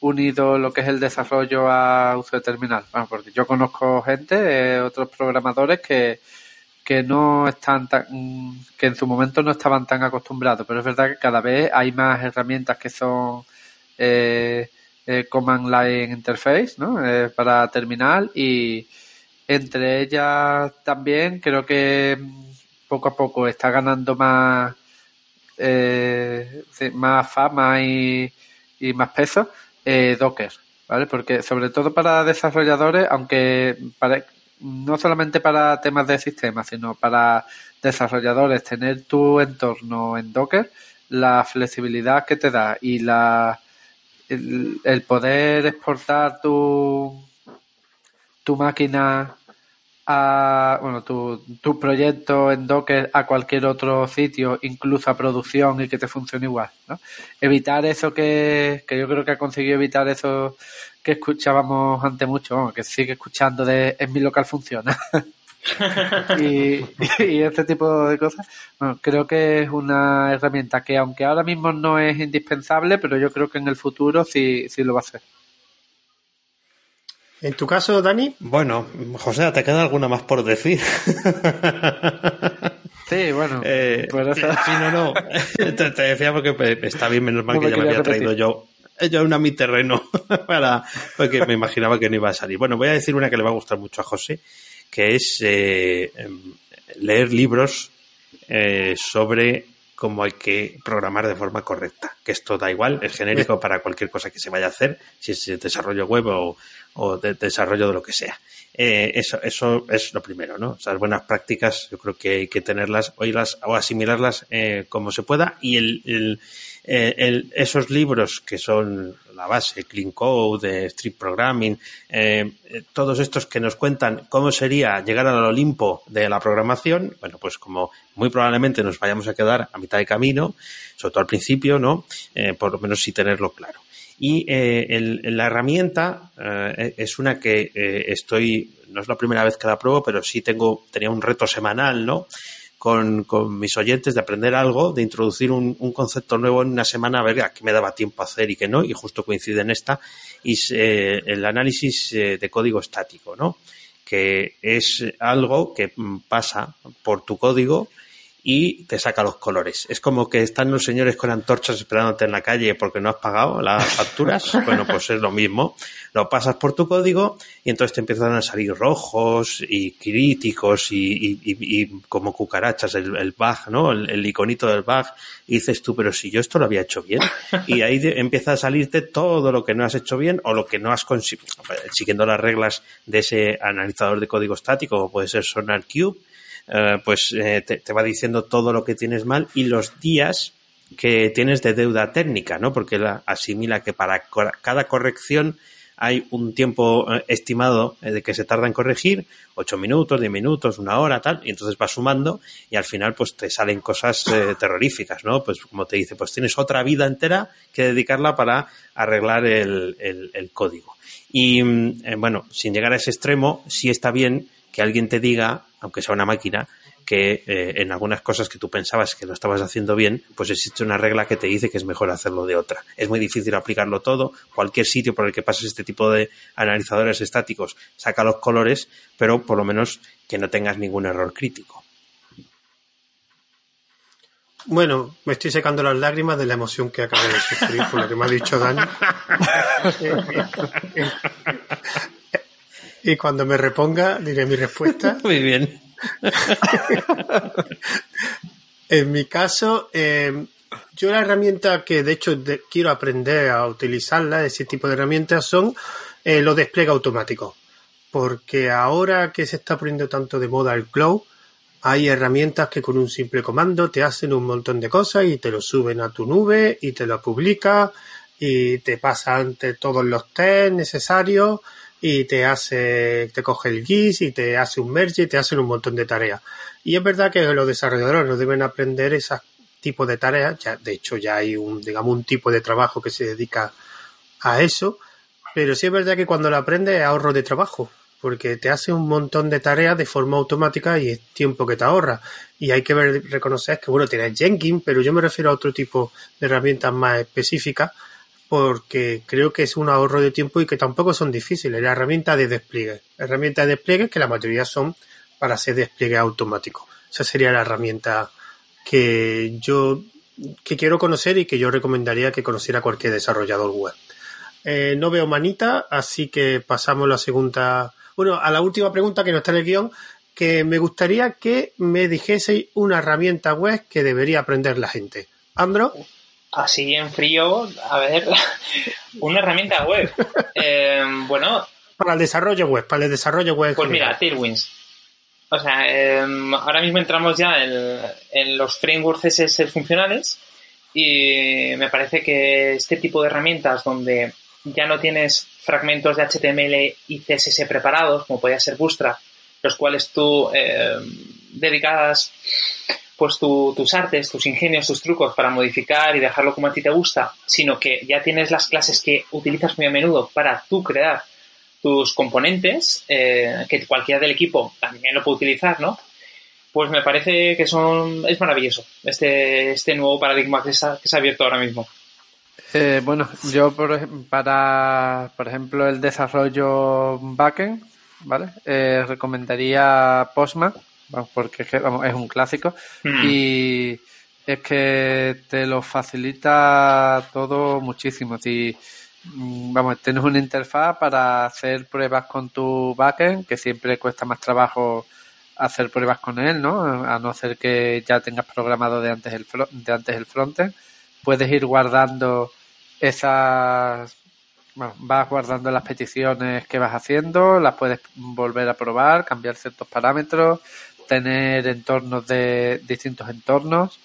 Speaker 3: unido lo que es el desarrollo a uso de terminal. Bueno, porque yo conozco gente, otros programadores que, que no están tan, que en su momento no estaban tan acostumbrados, pero es verdad que cada vez hay más herramientas que son eh, eh, Command Line Interface, ¿no? para terminal y entre ellas también creo que poco a poco está ganando más más fama y, y más peso Docker, ¿vale? Porque sobre todo para desarrolladores, aunque para, no solamente para temas de sistemas, sino para desarrolladores, tener tu entorno en Docker, la flexibilidad que te da y la el, poder exportar tu tu máquina a bueno tu, tu proyecto en Docker a cualquier otro sitio, incluso a producción y que te funcione igual, ¿no? Evitar eso que, que yo creo que ha conseguido evitar eso que escuchábamos antes mucho, que sigue escuchando de en mi local funciona. <laughs> y, <laughs> y, este tipo de cosas, bueno, creo que es una herramienta que aunque ahora mismo no es indispensable, pero yo creo que en el futuro sí, sí lo va a hacer.
Speaker 1: ¿En tu caso, Dani?
Speaker 4: Bueno, José, ¿te queda alguna más por decir? <laughs>
Speaker 3: Sí, bueno.
Speaker 4: Eh, Sí, no, no. <laughs> te, decía porque está bien, menos mal que ya me había traído yo yo una mi terreno para, porque me imaginaba que no iba a salir. Bueno, voy a decir una que le va a gustar mucho a José, que es eh, leer libros eh, sobre cómo hay que programar de forma correcta. Que esto da igual, es genérico para cualquier cosa que se vaya a hacer, si es desarrollo web o, de, desarrollo de lo que sea. Eh, eso, eso es lo primero, ¿no? Esas buenas prácticas, yo creo que hay que tenerlas, oírlas o asimilarlas como se pueda. Y el eh, esos libros que son la base, Clean Code, Street Programming, eh, eh, todos estos que nos cuentan cómo sería llegar al Olimpo de la programación, bueno, pues como muy probablemente nos vayamos a quedar a mitad de camino, sobre todo al principio, ¿no? por lo menos sí tenerlo claro. Y la herramienta es una que estoy, no es la primera vez que la pruebo, pero sí tengo, tenía un reto semanal, ¿no? Con, con, mis oyentes de aprender algo, de introducir un, un, concepto nuevo en una semana, a ver qué me daba tiempo a hacer y qué no, y justo coincide en esta, y eh, el análisis eh, de código estático, ¿no? Que es algo que mm, pasa por tu código y te saca los colores. Es como que están los señores con antorchas esperándote en la calle porque no has pagado las facturas. <laughs> bueno, pues es lo mismo. Lo pasas por tu código y entonces te empiezan a salir rojos y críticos y, como cucarachas el, el bug, ¿no? El, iconito del bug. Y dices tú, pero si yo esto lo había hecho bien. Y ahí empieza a salirte todo lo que no has hecho bien o lo que no has conseguido, siguiendo las reglas de ese analizador de código estático, como puede ser SonarQube eh, pues eh, te, va diciendo todo lo que tienes mal y los días que tienes de deuda técnica, ¿no? Porque la asimila que para cada corrección hay un tiempo eh, estimado de que se tarda en corregir, ocho minutos, diez minutos, una hora, tal, y entonces va sumando y al final pues te salen cosas terroríficas, ¿no? Pues como te dice, pues tienes otra vida entera que dedicarla para arreglar el, el código. Y mm, bueno, sin llegar a ese extremo, sí está bien que alguien te diga, aunque sea una máquina, que eh, en algunas cosas que tú pensabas que lo estabas haciendo bien, pues existe una regla que te dice que es mejor hacerlo de otra. Es muy difícil aplicarlo todo. Cualquier sitio por el que pases este tipo de analizadores estáticos saca los colores, pero por lo menos que no tengas ningún error crítico.
Speaker 1: Bueno, me estoy secando las lágrimas de la emoción que acabo de sufrir por lo que me ha dicho Dani. <laughs> Y cuando me reponga, diré mi respuesta. <laughs>
Speaker 4: Muy bien. <laughs>
Speaker 1: en mi caso, em, yo la herramienta que de hecho quiero aprender a utilizarla, ese tipo de herramientas, son eh, los despliegues automáticos. Porque ahora que se está poniendo tanto de moda el cloud, hay herramientas que con un simple comando te hacen un montón de cosas y te lo suben a tu nube y te lo publica y te pasan todos los test necesarios y te hace, te coge el GIS y te hace un merge y te hacen un montón de tareas. Y es verdad que los desarrolladores no deben aprender ese tipo de tareas, ya, de hecho ya hay un, digamos, un tipo de trabajo que se dedica a eso, pero sí es verdad que cuando lo aprendes es ahorro de trabajo, porque te hace un montón de tareas de forma automática y es tiempo que te ahorra. Y hay que ver, reconocer que, bueno, tienes Jenkins, pero yo me refiero a otro tipo de herramientas más específicas porque creo que es un ahorro de tiempo y que tampoco son difíciles. La herramienta de despliegue. Herramientas de despliegue que la mayoría son para hacer despliegue automático. Esa sería la herramienta que yo que quiero conocer y que yo recomendaría que conociera cualquier desarrollador web. Eh, no veo manita, así que pasamos a la segunda, bueno, a la última pregunta que no está en el guion, que me gustaría que me dijeseis una herramienta web que debería aprender la gente. Andro.
Speaker 2: Así en frío, a ver, <laughs> una herramienta web. Eh, bueno.
Speaker 1: Para el desarrollo web, para el desarrollo web.
Speaker 2: Pues mira, Tailwinds. O sea, em, ahora mismo entramos ya en, los frameworks CSS funcionales y me parece que este tipo de herramientas donde ya no tienes fragmentos de HTML y CSS preparados, como podía ser Bootstrap, los cuales tú eh, dedicas pues tus artes, tus ingenios, tus trucos para modificar y dejarlo como a ti te gusta, sino que ya tienes las clases que utilizas muy a menudo para tú crear tus componentes, eh, que cualquiera del equipo también lo puede utilizar, ¿no? Pues me parece que son es maravilloso este, este nuevo paradigma que se ha, abierto ahora mismo.
Speaker 3: Eh, bueno, yo por, para, por ejemplo, el desarrollo backend, ¿vale? Eh, recomendaría Postman, porque es un clásico hmm. y es que te lo facilita todo muchísimo. Si Mm, vamos, tienes una interfaz para hacer pruebas con tu backend, que siempre cuesta más trabajo hacer pruebas con él, ¿no? A no ser que ya tengas programado de antes el, de antes el frontend. Puedes ir guardando esas, bueno, vas guardando las peticiones que vas haciendo, las puedes volver a probar, cambiar ciertos parámetros, tener entornos de distintos entornos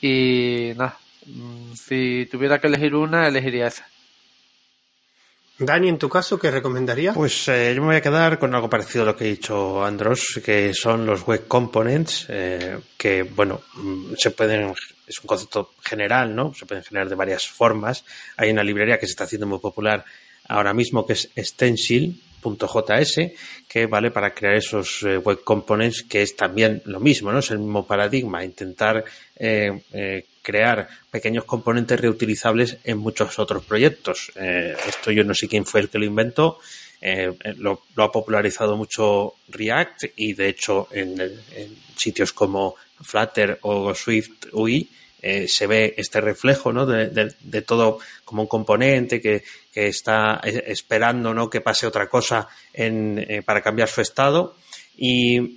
Speaker 3: y nada, mm, si tuviera que elegir una, elegiría esa.
Speaker 1: Dani, en tu caso, ¿qué recomendaría?
Speaker 4: Pues eh, yo me voy a quedar con algo parecido a lo que ha dicho Andros, que son los web components, eh, que, bueno, mm, se pueden, es un concepto general, ¿no? Se pueden generar de varias formas. Hay una librería que se está haciendo muy popular ahora mismo que es stencil.js, que vale para crear esos eh, web components, que es también lo mismo, ¿no? Es el mismo paradigma, intentar crear pequeños componentes reutilizables en muchos otros proyectos. Eh, esto yo no sé quién fue el que lo inventó. Eh, lo, ha popularizado mucho React y de hecho en, sitios como Flutter o Swift UI eh, se ve este reflejo ¿no? de, todo como un componente que, está esperando ¿no? que pase otra cosa para cambiar su estado y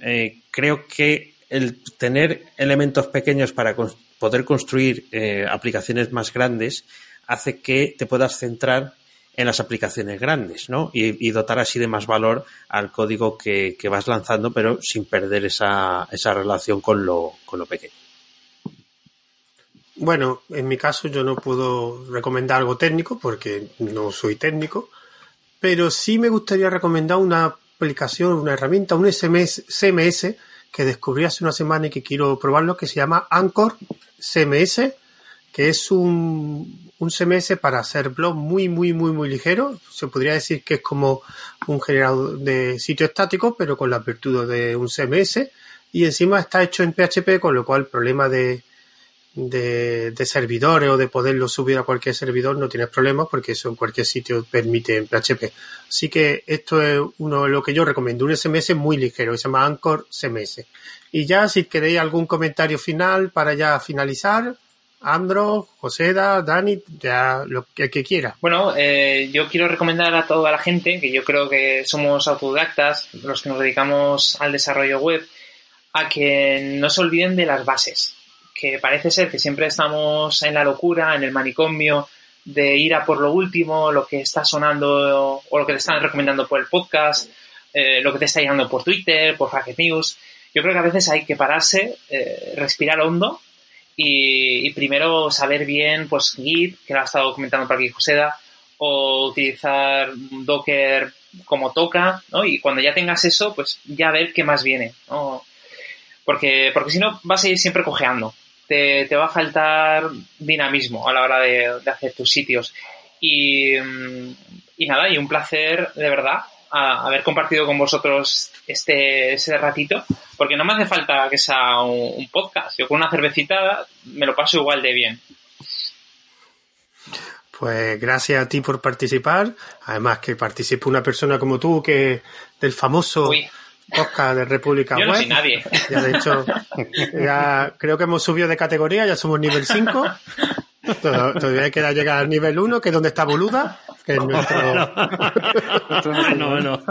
Speaker 4: creo que el tener elementos pequeños para poder construir eh, aplicaciones más grandes hace que te puedas centrar en las aplicaciones grandes, ¿no? Y, dotar así de más valor al código que, vas lanzando, pero sin perder esa, esa relación con lo, con lo pequeño.
Speaker 1: Bueno, en mi caso yo no puedo recomendar algo técnico porque no soy técnico, pero sí me gustaría recomendar una aplicación, una herramienta, un SMS, CMS que descubrí hace una semana y que quiero probarlo, que se llama Anchor CMS, que es un, un CMS para hacer blog muy, muy, muy, muy ligero. Se podría decir que es como un generador de sitio estático, pero con la virtud de un CMS. Y encima está hecho en PHP, con lo cual el problema de, de, de, servidores o de poderlo subir a cualquier servidor no tienes problemas porque eso en cualquier sitio permite en PHP. Así que esto es uno lo que yo recomiendo, un SMS muy ligero, se llama Anchor CMS. Y ya si queréis algún comentario final para ya finalizar, Andro, Joseda, Dani, ya lo que, que quiera.
Speaker 2: Bueno, eh, yo quiero recomendar a toda la gente, que yo creo que somos autodidactas, los que nos dedicamos al desarrollo web, a que no se olviden de las bases que parece ser que siempre estamos en la locura, en el manicomio, de ir a por lo último, lo que está sonando o lo que te están recomendando por el podcast, eh, lo que te está llegando por Twitter, por Hackett News. Yo creo que a veces hay que pararse, eh, respirar hondo y, primero saber bien, pues Git, que lo ha estado comentando por aquí Joseda, o utilizar Docker como toca, ¿no? Y cuando ya tengas eso, pues ya ver qué más viene, ¿no? Porque, porque si no vas a ir siempre cojeando te, va a faltar dinamismo a la hora de, hacer tus sitios. Y, nada, y un placer de verdad haber compartido con vosotros este, ese ratito, porque no me hace falta que sea un, podcast. Yo con una cervecita me lo paso igual de bien.
Speaker 1: Pues gracias a ti por participar. Además que participe una persona como tú, que del famoso podcast de República
Speaker 2: Yo no
Speaker 1: Web.
Speaker 2: soy nadie.
Speaker 1: Ya de hecho, ya creo que hemos subido de categoría, ya somos nivel 5. Todo- Todavía queda llegar al nivel 1, que es donde está Boluda, que es nuestro,
Speaker 4: bueno, bueno.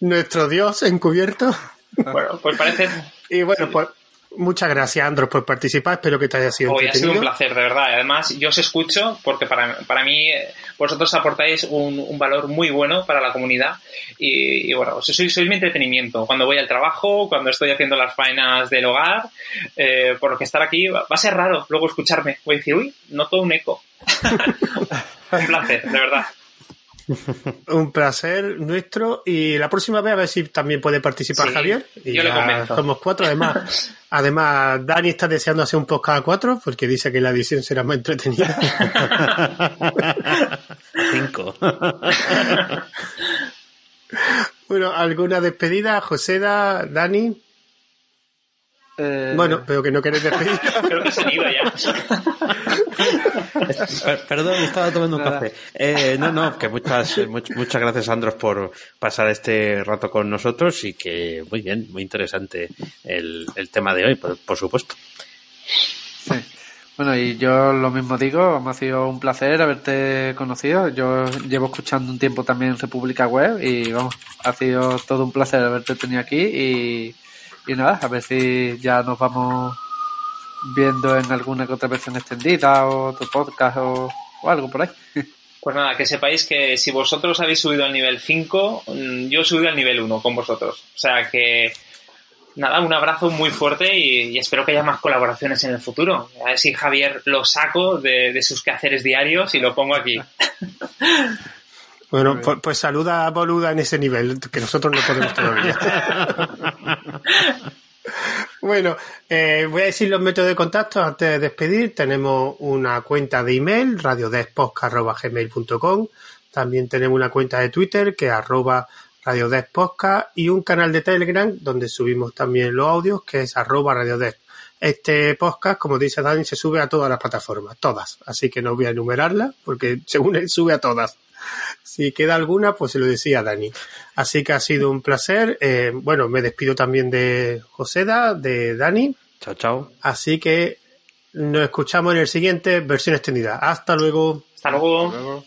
Speaker 1: nuestro dios encubierto.
Speaker 2: Bueno, pues parece.
Speaker 1: Y bueno, pues muchas gracias, Andros, por participar. Espero que te haya sido
Speaker 2: Hoy ha sido un placer, de verdad. Además, yo os escucho porque para, para mí eh, vosotros aportáis un, un valor muy bueno para la comunidad y, y bueno, sois, sois mi entretenimiento. Cuando voy al trabajo, cuando estoy haciendo las faenas del hogar, eh, por lo que estar aquí va, va a ser raro luego escucharme. Voy a decir, uy, noto un eco. <laughs> un placer, de verdad. <laughs>
Speaker 1: Un placer nuestro. Y la próxima vez a ver si también puede participar
Speaker 2: Sí,
Speaker 1: Javier. Y
Speaker 2: yo le
Speaker 1: ya
Speaker 2: convenzo.
Speaker 1: somos cuatro. Además, <laughs> además, Dani está deseando hacer un podcast a cuatro porque dice que la edición será más entretenida. <laughs>
Speaker 4: Cinco.
Speaker 1: bueno, ¿alguna despedida? Joseda, Dani.
Speaker 3: Eh,
Speaker 1: Bueno, veo que no queréis despedir.
Speaker 2: Creo <laughs> que se han ido ya.
Speaker 4: Per- Perdón, estaba tomando un
Speaker 3: Nada.
Speaker 4: café. Eh, no, no, que muchas, much- muchas gracias, Andros, por pasar este rato con nosotros y que muy bien, muy interesante el, el tema de hoy, por, por supuesto.
Speaker 3: Sí. Bueno, y yo lo mismo digo, me ha sido un placer haberte conocido. Yo llevo escuchando un tiempo también República Web y vamos, ha sido todo un placer haberte tenido aquí y, y nada, a ver si ya nos vamos viendo en alguna que otra versión extendida o otro podcast o, o algo por ahí. <laughs>
Speaker 2: Pues nada, que sepáis que si vosotros habéis subido al nivel 5, mm, yo he subido al nivel 1 con vosotros. O sea que, nada, un abrazo muy fuerte y, y espero que haya más colaboraciones en el futuro. A ver si Javier lo saco de, de sus quehaceres diarios y lo pongo aquí. <laughs>
Speaker 1: Bueno, pues, pues saluda a Boluda en ese nivel, que nosotros no podemos todavía. <laughs> bueno, eh, voy a decir los métodos de contacto antes de despedir. Tenemos una cuenta de email, radiodespodcast.gmail.com. También tenemos una cuenta de Twitter, que es arroba radiodespodcast, y un canal de Telegram, donde subimos también los audios, que es arroba radiodesp. Este podcast, como dice Dani, se sube a todas las plataformas, todas. Así que no voy a enumerarlas, porque según él sube a todas. Si queda alguna, pues se lo decía Dani. Así que ha sido un placer. Eh, bueno, me despido también de Joseda, de Dani.
Speaker 4: Chao, chao.
Speaker 1: Así que nos escuchamos en el siguiente versión extendida. Hasta luego.
Speaker 2: Hasta luego.
Speaker 3: Luego.